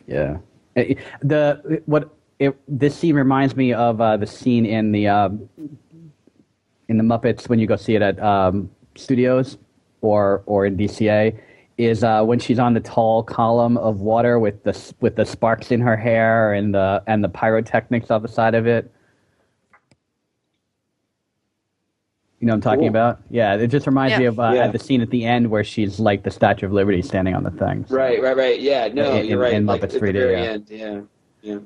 Yeah. Uh, The what it, this scene reminds me of uh, the scene in the uh, in the Muppets when you go see it at um, studios or or in DCA is uh, when she's on the tall column of water with the with the sparks in her hair and the and the pyrotechnics off the side of it. You know what I'm talking Cool. about? Yeah, it just reminds Yeah. me of uh, Yeah. the scene at the end where she's like the Statue of Liberty standing on the thing. Right, right, right. Yeah, no, In- you're right. in like, Muppets at the 3D, very yeah. end, yeah, yeah.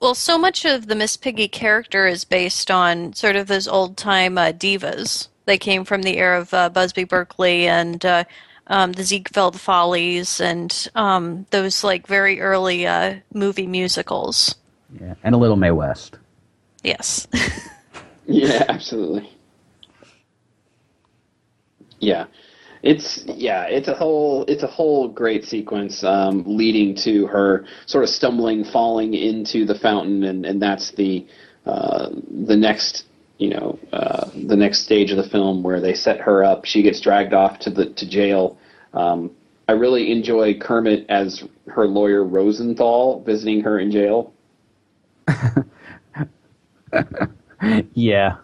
Well, so much of the Miss Piggy character is based on sort of those old time uh, divas. They came from the era of uh, Busby Berkeley and uh, um, the Ziegfeld Follies and um, those like very early uh, movie musicals. Yeah, and a little Mae West. Yes. Yeah, absolutely. Yeah. It's yeah, it's a whole it's a whole great sequence um, leading to her sort of stumbling, falling into the fountain, and, and that's the uh, the next you know uh, the next stage of the film where they set her up. She gets dragged off to the to jail. Um, I really enjoy Kermit as her lawyer Rosenthal visiting her in jail. Yeah.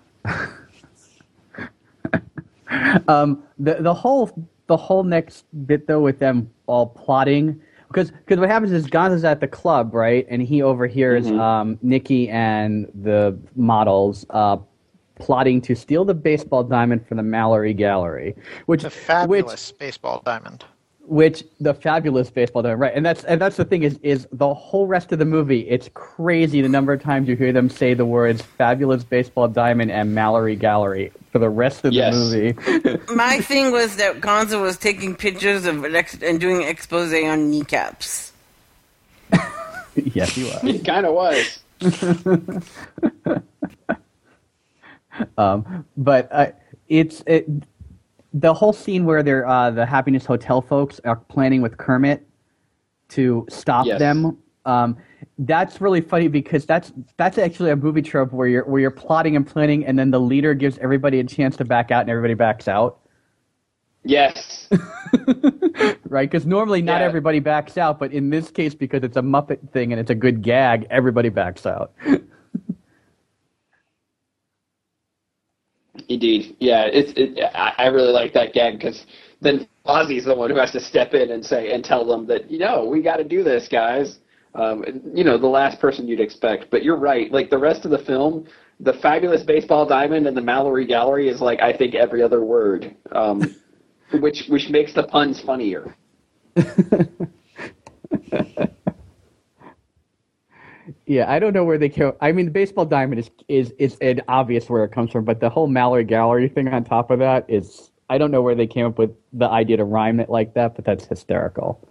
um, the the whole the whole next bit though with them all plotting because because what happens is Gonzo's at the club right and he overhears um, Nicky and the models uh, plotting to steal the baseball diamond from the Mallory Gallery, which The which fabulous baseball diamond. which the fabulous baseball diamond, right? And that's and that's the thing is is the whole rest of the movie. It's crazy the number of times you hear them say the words "fabulous baseball diamond" and "Mallory Gallery" for the rest of Yes. the movie. My thing was that Gonzo was taking pictures of ex- and doing expose on kneecaps. yes, he was. he kind of was. But uh, it's it, the whole scene where they're uh, the Happiness Hotel folks are planning with Kermit to stop Yes. them. Um, that's really funny because that's that's actually a movie trope where you're where you're plotting and planning, and then the leader gives everybody a chance to back out, and everybody backs out. Yes. right? Because normally not Yeah. everybody backs out, but in this case, because it's a Muppet thing and it's a good gag, everybody backs out. Indeed, yeah. It's it, I, really like that gag because then Fozzie's the one who has to step in and say and tell them that you know we got to do this, guys. Um, you know, the last person you'd expect. But you're right. Like the rest of the film, the fabulous baseball diamond and the Mallory Gallery is like I think every other word, um, which which makes the puns funnier. Yeah, I don't know where they came. I mean, the baseball diamond is is is an obvious where it comes from, but the whole Mallory Gallery thing on top of that is I don't know where they came up with the idea to rhyme it like that, but that's hysterical.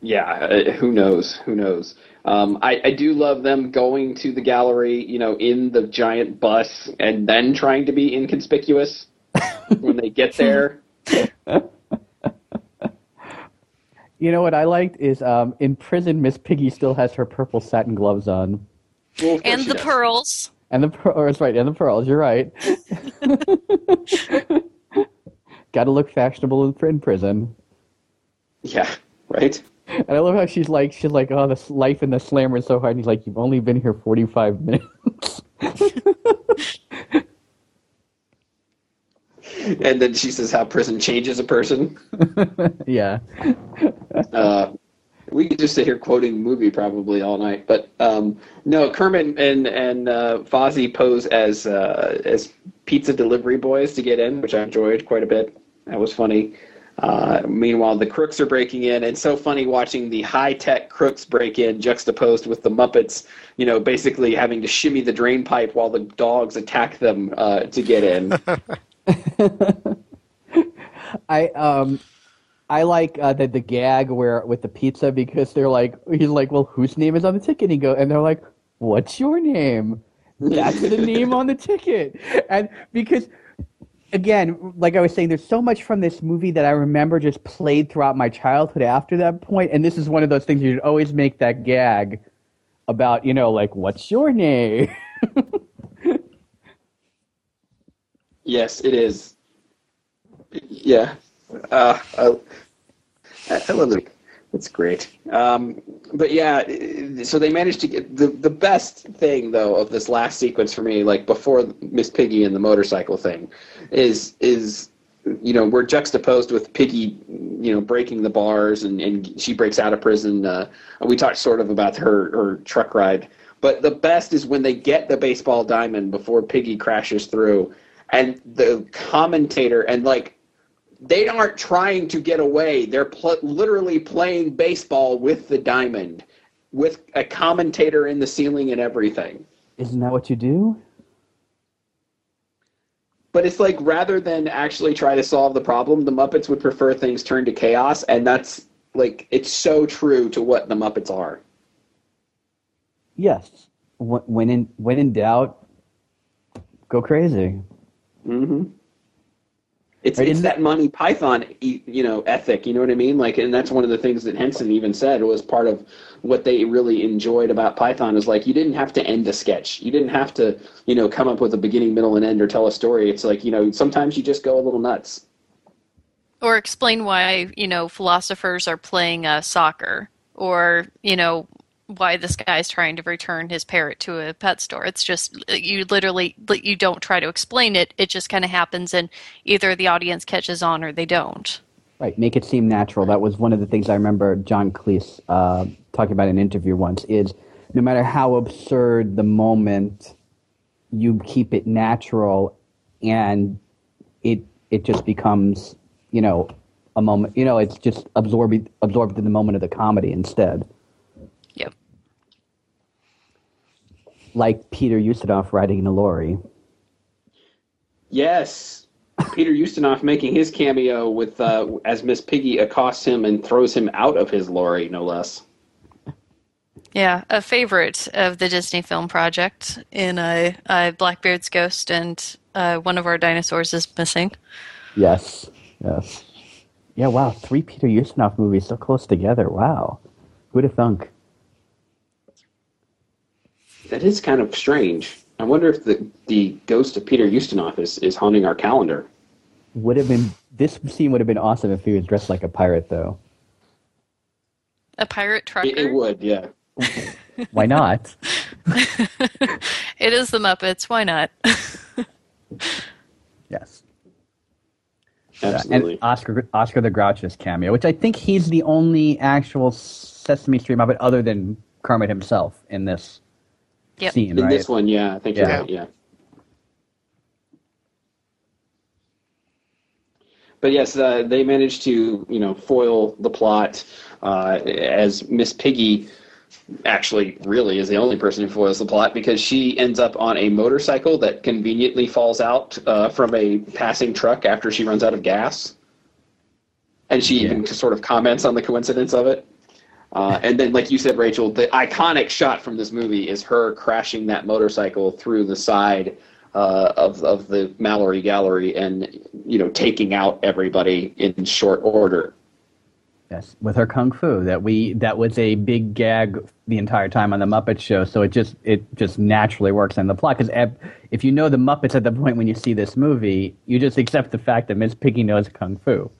Yeah, uh, who knows? Who knows? Um, I, I do love them going to the gallery, you know, in the giant bus, and then trying to be inconspicuous when they get there. You know what I liked is um, in prison, Miss Piggy still has her purple satin gloves on, Well, And the does. pearls. and the per- or it's right, and the pearls. You're right. Got to look fashionable in, in prison. Yeah, right. And I love how she's like, she's like, oh, this life in the slammer is so hard. And he's like, you've only been here 45 minutes. And then she says how prison changes a person. yeah. Uh, we could just sit here quoting the movie probably all night, but um, no, Kermit and and uh, Fozzie pose as uh, as pizza delivery boys to get in, which I enjoyed quite a bit. That was funny. Uh, meanwhile, the crooks are breaking in, and so funny watching the high tech crooks break in juxtaposed with the Muppets. You know, basically having to shimmy the drain pipe while the dogs attack them uh, to get in. I um I like uh, the the gag where with the pizza because they're like he's like well whose name is on the ticket? And he go and they're like what's your name? That's the name on the ticket. And because again like I was saying there's so much from this movie that I remember just played throughout my childhood after that point and this is one of those things you should always make that gag about you know like what's your name? Yes, it is. Yeah, uh, I, I love it. It's great. Um, but yeah, so they managed to get the the best thing though of this last sequence for me, like before Miss Piggy and the motorcycle thing, is is you know we're juxtaposed with Piggy, you know, breaking the bars and and she breaks out of prison. Uh, we talked sort of about her her truck ride, but the best is when they get the baseball diamond before Piggy crashes through, and the commentator and like they aren't trying to get away. They're pl- literally playing baseball with the diamond, with a commentator in the ceiling and everything. isn't that what you do But it's like rather than actually try to solve the problem, the Muppets would prefer things turn to chaos, and that's like it's so true to what the Muppets are. yes when in when in doubt go crazy hmm It's Right, it's that Monty Python e- you know ethic. You know what I mean? Like, and that's one of the things that Henson even said was part of what they really enjoyed about Python is like you didn't have to end a sketch. You didn't have to you know come up with a beginning, middle, and end or tell a story. It's like you know sometimes you just go a little nuts. Or explain why, you know, philosophers are playing uh, soccer. Or, you know, why this guy's trying to return his parrot to a pet store. It's just, you literally, you don't try to explain it. It just kind of happens and either the audience catches on or they don't. Right, make it seem natural. That was one of the things I remember John Cleese uh, talking about in an interview once. Is no matter how absurd the moment, you keep it natural, and it it just becomes you know a moment. You know, it's just absorbed absorbed in the moment of the comedy instead. Like Peter Ustinov riding in a lorry. Yes, Peter Ustinov making his cameo with uh, as Miss Piggy accosts him and throws him out of his lorry, no less. Yeah, a favorite of the Disney film project in uh, uh, Blackbeard's Ghost and uh, one of our dinosaurs is missing. Yes, yes. Yeah, wow, three Peter Ustinov movies so close together. Wow, who'd have thunk? That is kind of strange. I wonder if the the ghost of Peter Ustinov is, is haunting our calendar. Would have been this scene would have been awesome if he was dressed like a pirate, though. A pirate trucker. It, it would, yeah. Why not? It is the Muppets. Why not? yes. Absolutely. And Oscar Oscar the Grouch's cameo, which I think he's the only actual Sesame Street Muppet other than Kermit himself in this Yep. scene, In right? this one, yeah, I think you're Yeah. right. Yeah. But yes, uh, they managed to you know foil the plot uh, as Miss Piggy actually really is the only person who foils the plot because she ends up on a motorcycle that conveniently falls out uh, from a passing truck after she runs out of gas, and she even sort of comments on the coincidence of it. Uh, and then, like you said, Rachel, the iconic shot from this movie is her crashing that motorcycle through the side uh, of of the Mallory Gallery, and you know, taking out everybody in short order. Yes, with her kung fu that we that was a big gag the entire time on the Muppet Show. So it just it just naturally works in the plot because if you know the Muppets at the point when you see this movie, you just accept the fact that Miss Piggy knows kung fu.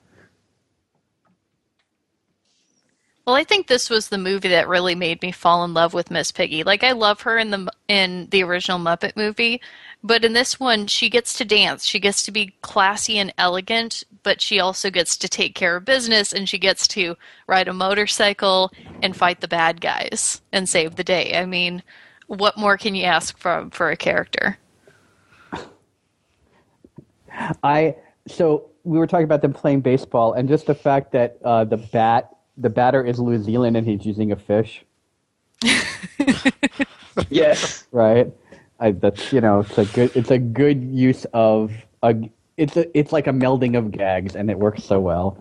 Well, I think this was the movie that really made me fall in love with Miss Piggy. Like I love her in the in the original Muppet movie, but in this one she gets to dance. She gets to be classy and elegant, but she also gets to take care of business and she gets to ride a motorcycle and fight the bad guys and save the day. I mean, what more can you ask from for a character? I so we were talking about them playing baseball and just the fact that uh, the bat the batter is Lew Zealand and he's using a fish, Yes. right? I, that's you know it's a good it's a good use of a it's a it's like a melding of gags and it works so well.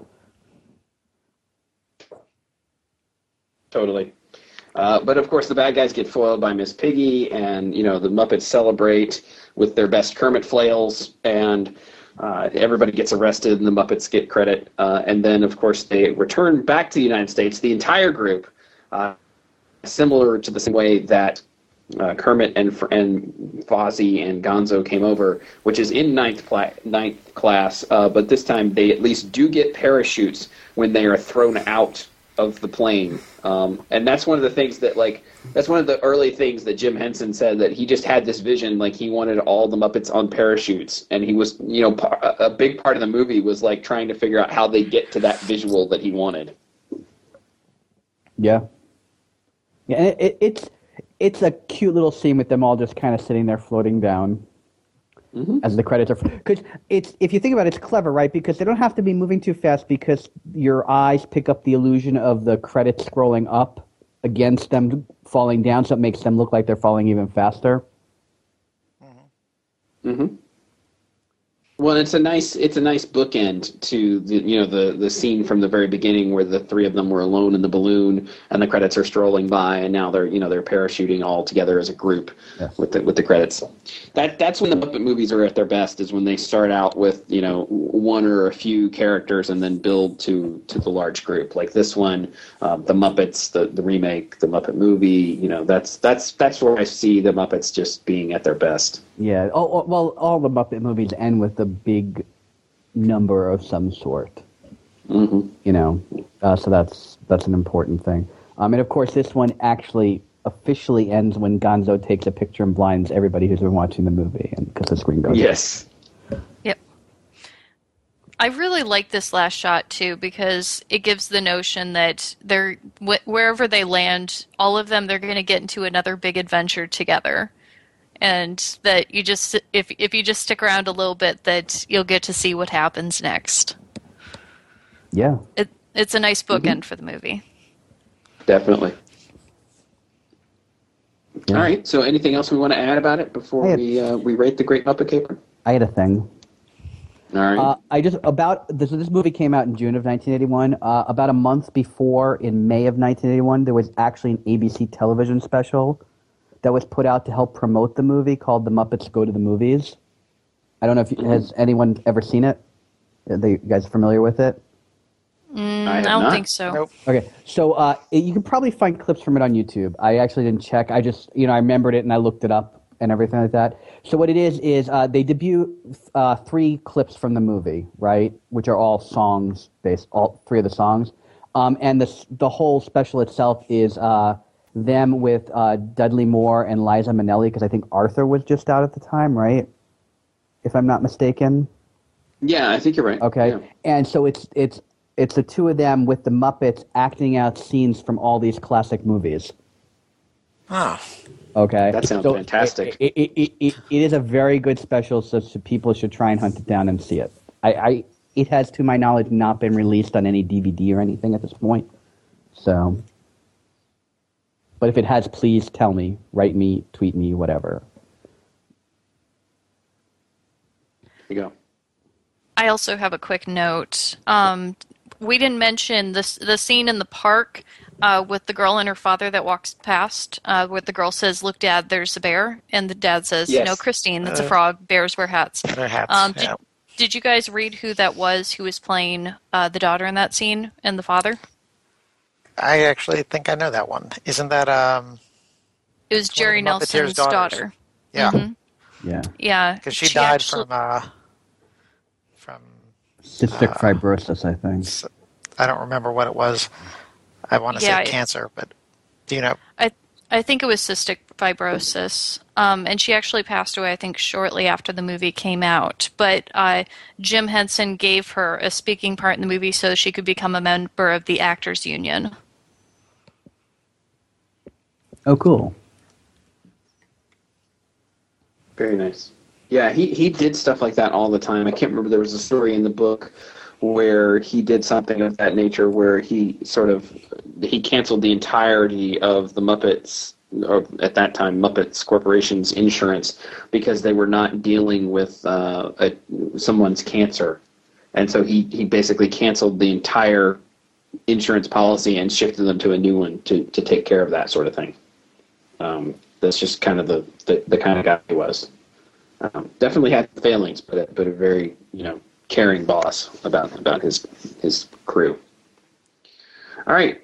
Totally. Uh, but of course, the bad guys get foiled by Miss Piggy, and you know the Muppets celebrate with their best Kermit flails, and uh, everybody gets arrested, and the Muppets get credit. Uh, and then, of course, they return back to the United States. The entire group, uh, similar to the same way that uh, Kermit and and Fozzie and Gonzo came over, which is in ninth pla- ninth class. Uh, but this time, they at least do get parachutes when they are thrown out of the plane. Um, and that's one of the things that like that's one of the early things that Jim Henson said that he just had this vision like he wanted all the Muppets on parachutes and he was you know a big part of the movie was like trying to figure out how they get to that visual that he wanted. Yeah. Yeah, it, it, it's it's a cute little scene with them all just kind of sitting there floating down Mm-hmm. as the credits are. Because it's if you think about it, it's clever, right? Because they don't have to be moving too fast because your eyes pick up the illusion of the credits scrolling up against them falling down, so it makes them look like they're falling even faster. Mm-hmm. Mm-hmm. Well, it's a nice it's a nice bookend to the you know the the scene from the very beginning where the three of them were alone in the balloon and the credits are strolling by and now they're you know they're parachuting all together as a group Yes. with the with the credits. That that's when the Muppet movies are at their best is when they start out with you know one or a few characters and then build to to the large group like this one, um, the Muppets, the the remake, the Muppet movie. You know that's that's that's where I see the Muppets just being at their best. Yeah. Oh, oh, well, all the Muppet movies end with a big number of some sort. hmm you know uh, so that's that's an important thing um, and of course this one actually officially ends when gonzo takes a picture and blinds everybody who's been watching the movie and because the screen goes Yes. Yep. I really like this last shot too because it gives the notion that they're wh- wherever they land, all of them they're going to get into another big adventure together, and that you just if if you just stick around a little bit, that you'll get to see what happens next. yeah It it's a nice bookend for the movie. Definitely. Yeah. All right. So, anything else we want to add about it before I have- we uh, we rate the Great Muppet Caper? i had a thing All right. uh, i just about this, this movie came out in june of 1981 uh, about a month before in may of 1981 there was actually an abc television special that was put out to help promote the movie called the muppets go to the movies i don't know if you, has anyone ever seen it are they, you guys familiar with it Mm, I I, don't not. think so. Nope. Okay, so uh, it- you can probably find clips from it on YouTube. I actually didn't check. I just, you know, I remembered it and I looked it up and everything like that. So what it is is uh, they debut uh, three clips from the movie, right, which are all songs based, all three of the songs, um, and the the whole special itself is uh, them with uh, Dudley Moore and Liza Minnelli because I think Arthur was just out at the time, right? If I'm not mistaken. yeah, I think you're right. Okay, Yeah. and so it's it's It's the two of them with the Muppets acting out scenes from all these classic movies. Oh, Okay, That sounds So fantastic. It, it, it, it, it is a very good special, so, so people should try and hunt it down and see it. I, I, it has, to my knowledge, not been released on any DVD or anything at this point. So, but if it has, please tell me, write me, tweet me, whatever. There you go. I also have a quick note. Um, we didn't mention this the scene in the park uh, with the girl and her father that walks past, uh, where the girl says, "Look, Dad, there's a bear," and the dad says, Yes. "No, Christine, that's a Uh, frog. Bears wear hats." hats. Um, did, yeah. did you guys read who that was who was playing uh, the daughter in that scene and the father? I actually think I know that one. Isn't that um? It was Jerry Nelson's daughters. daughter. Yeah, Mhm. Yeah, Yeah, because she, died actually- from uh, from cystic fibrosis, I think. I don't remember what it was. I want to Yeah, say it- cancer, but do you know? I I think it was cystic fibrosis, um, and she actually passed away. I think shortly after the movie came out. But uh, Jim Henson gave her a speaking part in the movie so she could become a member of the Actors Union. Oh, cool. Very nice. Yeah, he, he did stuff like that all the time. I can't remember. There was a story in the book where he did something of that nature where he sort of he canceled the entirety of the Muppets or at that time Muppets Corporation's insurance because they were not dealing with uh, a, someone's cancer, and so he he basically canceled the entire insurance policy and shifted them to a new one to to take care of that sort of thing. Um, that's just kind of the, the, the kind of guy he was. Um, definitely had failings, but but a very you know caring boss about about his his crew. All right,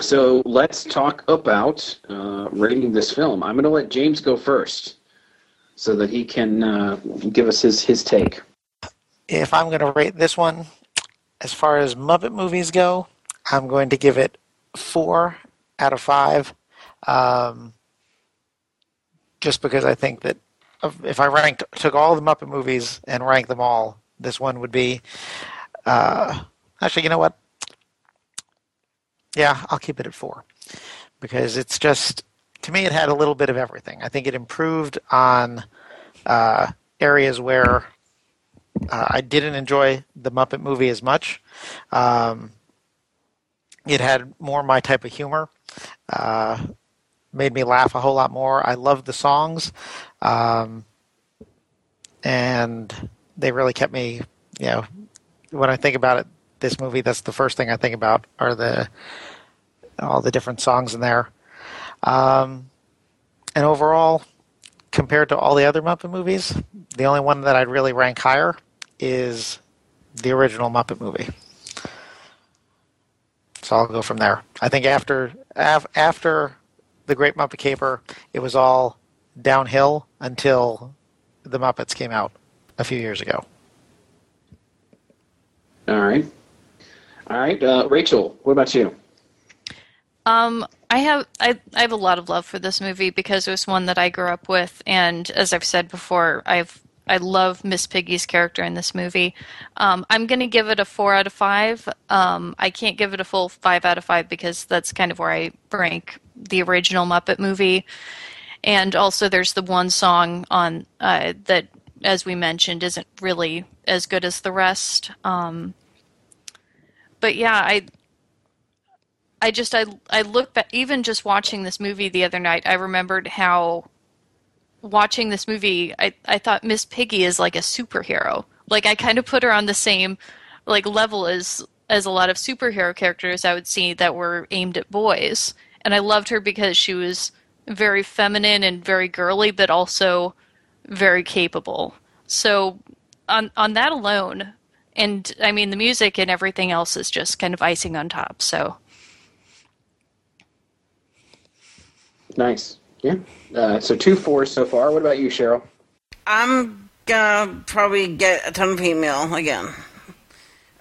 so let's talk about uh, rating this film. I'm going to let James go first, so that he can uh, give us his his take. If I'm going to rate this one, as far as Muppet movies go, I'm going to give it four out of five. Um, just because I think that if I ranked took all the Muppet movies and ranked them all, this one would be. Uh, actually, you know what? Yeah, I'll keep it at four because it's just to me it had a little bit of everything. I think it improved on uh, areas where uh, I didn't enjoy the Muppet movie as much. Um, it had more my type of humor. Uh, made me laugh a whole lot more. I loved the songs, um, and they really kept me. You know, when I think about it, this movie, that's the first thing I think about are the all the different songs in there. Um, and overall, compared to all the other Muppet movies, the only one that I'd really rank higher is the original Muppet movie. So I'll go from there. I think after af, after the Great Muppet Caper, it was all downhill until the Muppets came out a few years ago. All right, all right, uh, Rachel. What about you? Um, I have I, I have a lot of love for this movie because it was one that I grew up with, and as I've said before, I've I love Miss Piggy's character in this movie. Um, I'm going to give it a four out of five. Um, I can't give it a full five out of five because that's kind of where I rank the original Muppet movie. And also, there's the one song on uh, that, as we mentioned, isn't really as good as the rest. Um, but yeah, I I just I I look back even just watching this movie the other night. I remembered how watching this movie, I I thought Miss Piggy is like a superhero. Like I kind of put her on the same like level as as a lot of superhero characters I would see that were aimed at boys. And I loved her because she was very feminine and very girly, but also very capable. So on on that alone, and I mean the music and everything else is just kind of icing on top. So Nice. Yeah. Uh, so two fours so far. What about you, Cheryl? I'm gonna probably get a ton of hate mail again.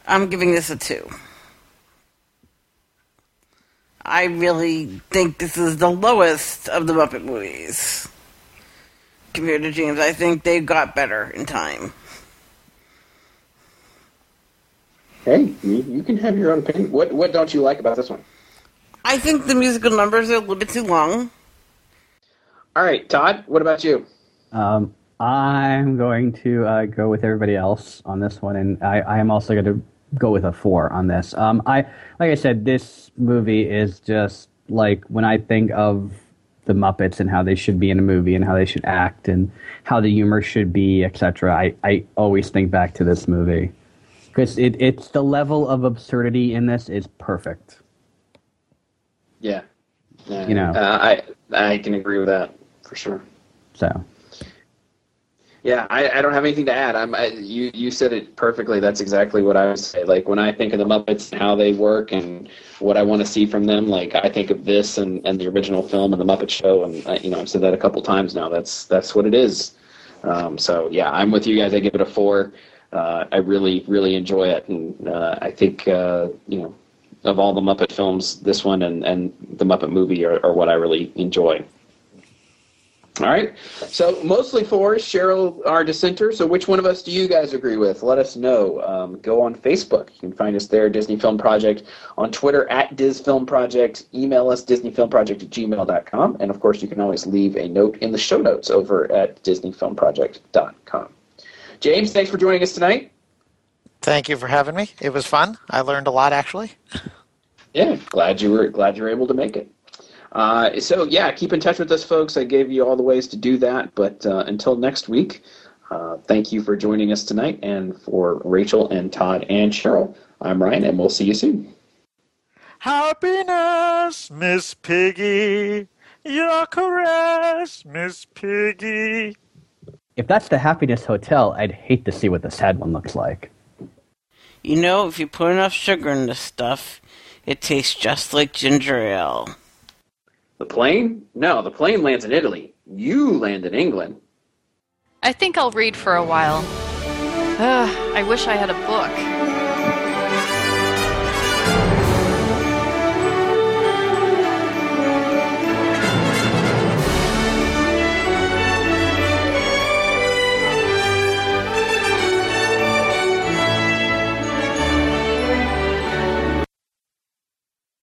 I'm giving this a two. I really think this is the lowest of the Muppet movies compared to James. I think they got better in time. Hey, you, you can have your own opinion. What What don't you like about this one? I think the musical numbers are a little bit too long. All right, Todd. What about you? Um, I'm going to uh, go with everybody else on this one, and I, I am also going to go with a four on this. Um, I like I said, this movie is just like when I think of the Muppets and how they should be in a movie and how they should act and how the humor should be, etc. I, I always think back to this movie because it, it's the level of absurdity in this is perfect. Yeah, yeah. You know. uh, I I can agree with that for sure. So Yeah, I, I don't have anything to add. I'm I, you you said it perfectly. That's exactly what I would say. Like when I think of the Muppets and how they work and what I want to see from them, like I think of this and, and the original film and the Muppet Show, and I, you know I've said that a couple times now. That's that's what it is. Um, so yeah, I'm with you guys. I give it a four. Uh, I really really enjoy it, and uh, I think uh, you know of all the Muppet films, this one and and the Muppet movie are, are what I really enjoy. All right. So mostly for Cheryl, our dissenter. So which one of us do you guys agree with? Let us know. Um, go on Facebook. You can find us there, Disney Film Project. On Twitter, at Diz Film Project. Email us, disneyfilmproject at gmail.com. And of course, you can always leave a note in the show notes over at disneyfilmproject.com. James, thanks for joining us tonight. Thank you for having me. It was fun. I learned a lot, actually. Yeah, glad you were glad you were able to make it. Uh, so yeah, keep in touch with us, folks. I gave you all the ways to do that. But uh, until next week, uh, thank you for joining us tonight, and for Rachel and Todd and Cheryl, I'm Ryan, and we'll see you soon. Happiness, Miss Piggy. Your caress, Miss Piggy. if that's the Happiness Hotel, I'd hate to see what the sad one looks like. You know, if you put enough sugar in this stuff, it tastes just like ginger ale. The plane? No, the plane lands in Italy. You land in England. I think I'll read for a while. Ugh, I wish I had a book.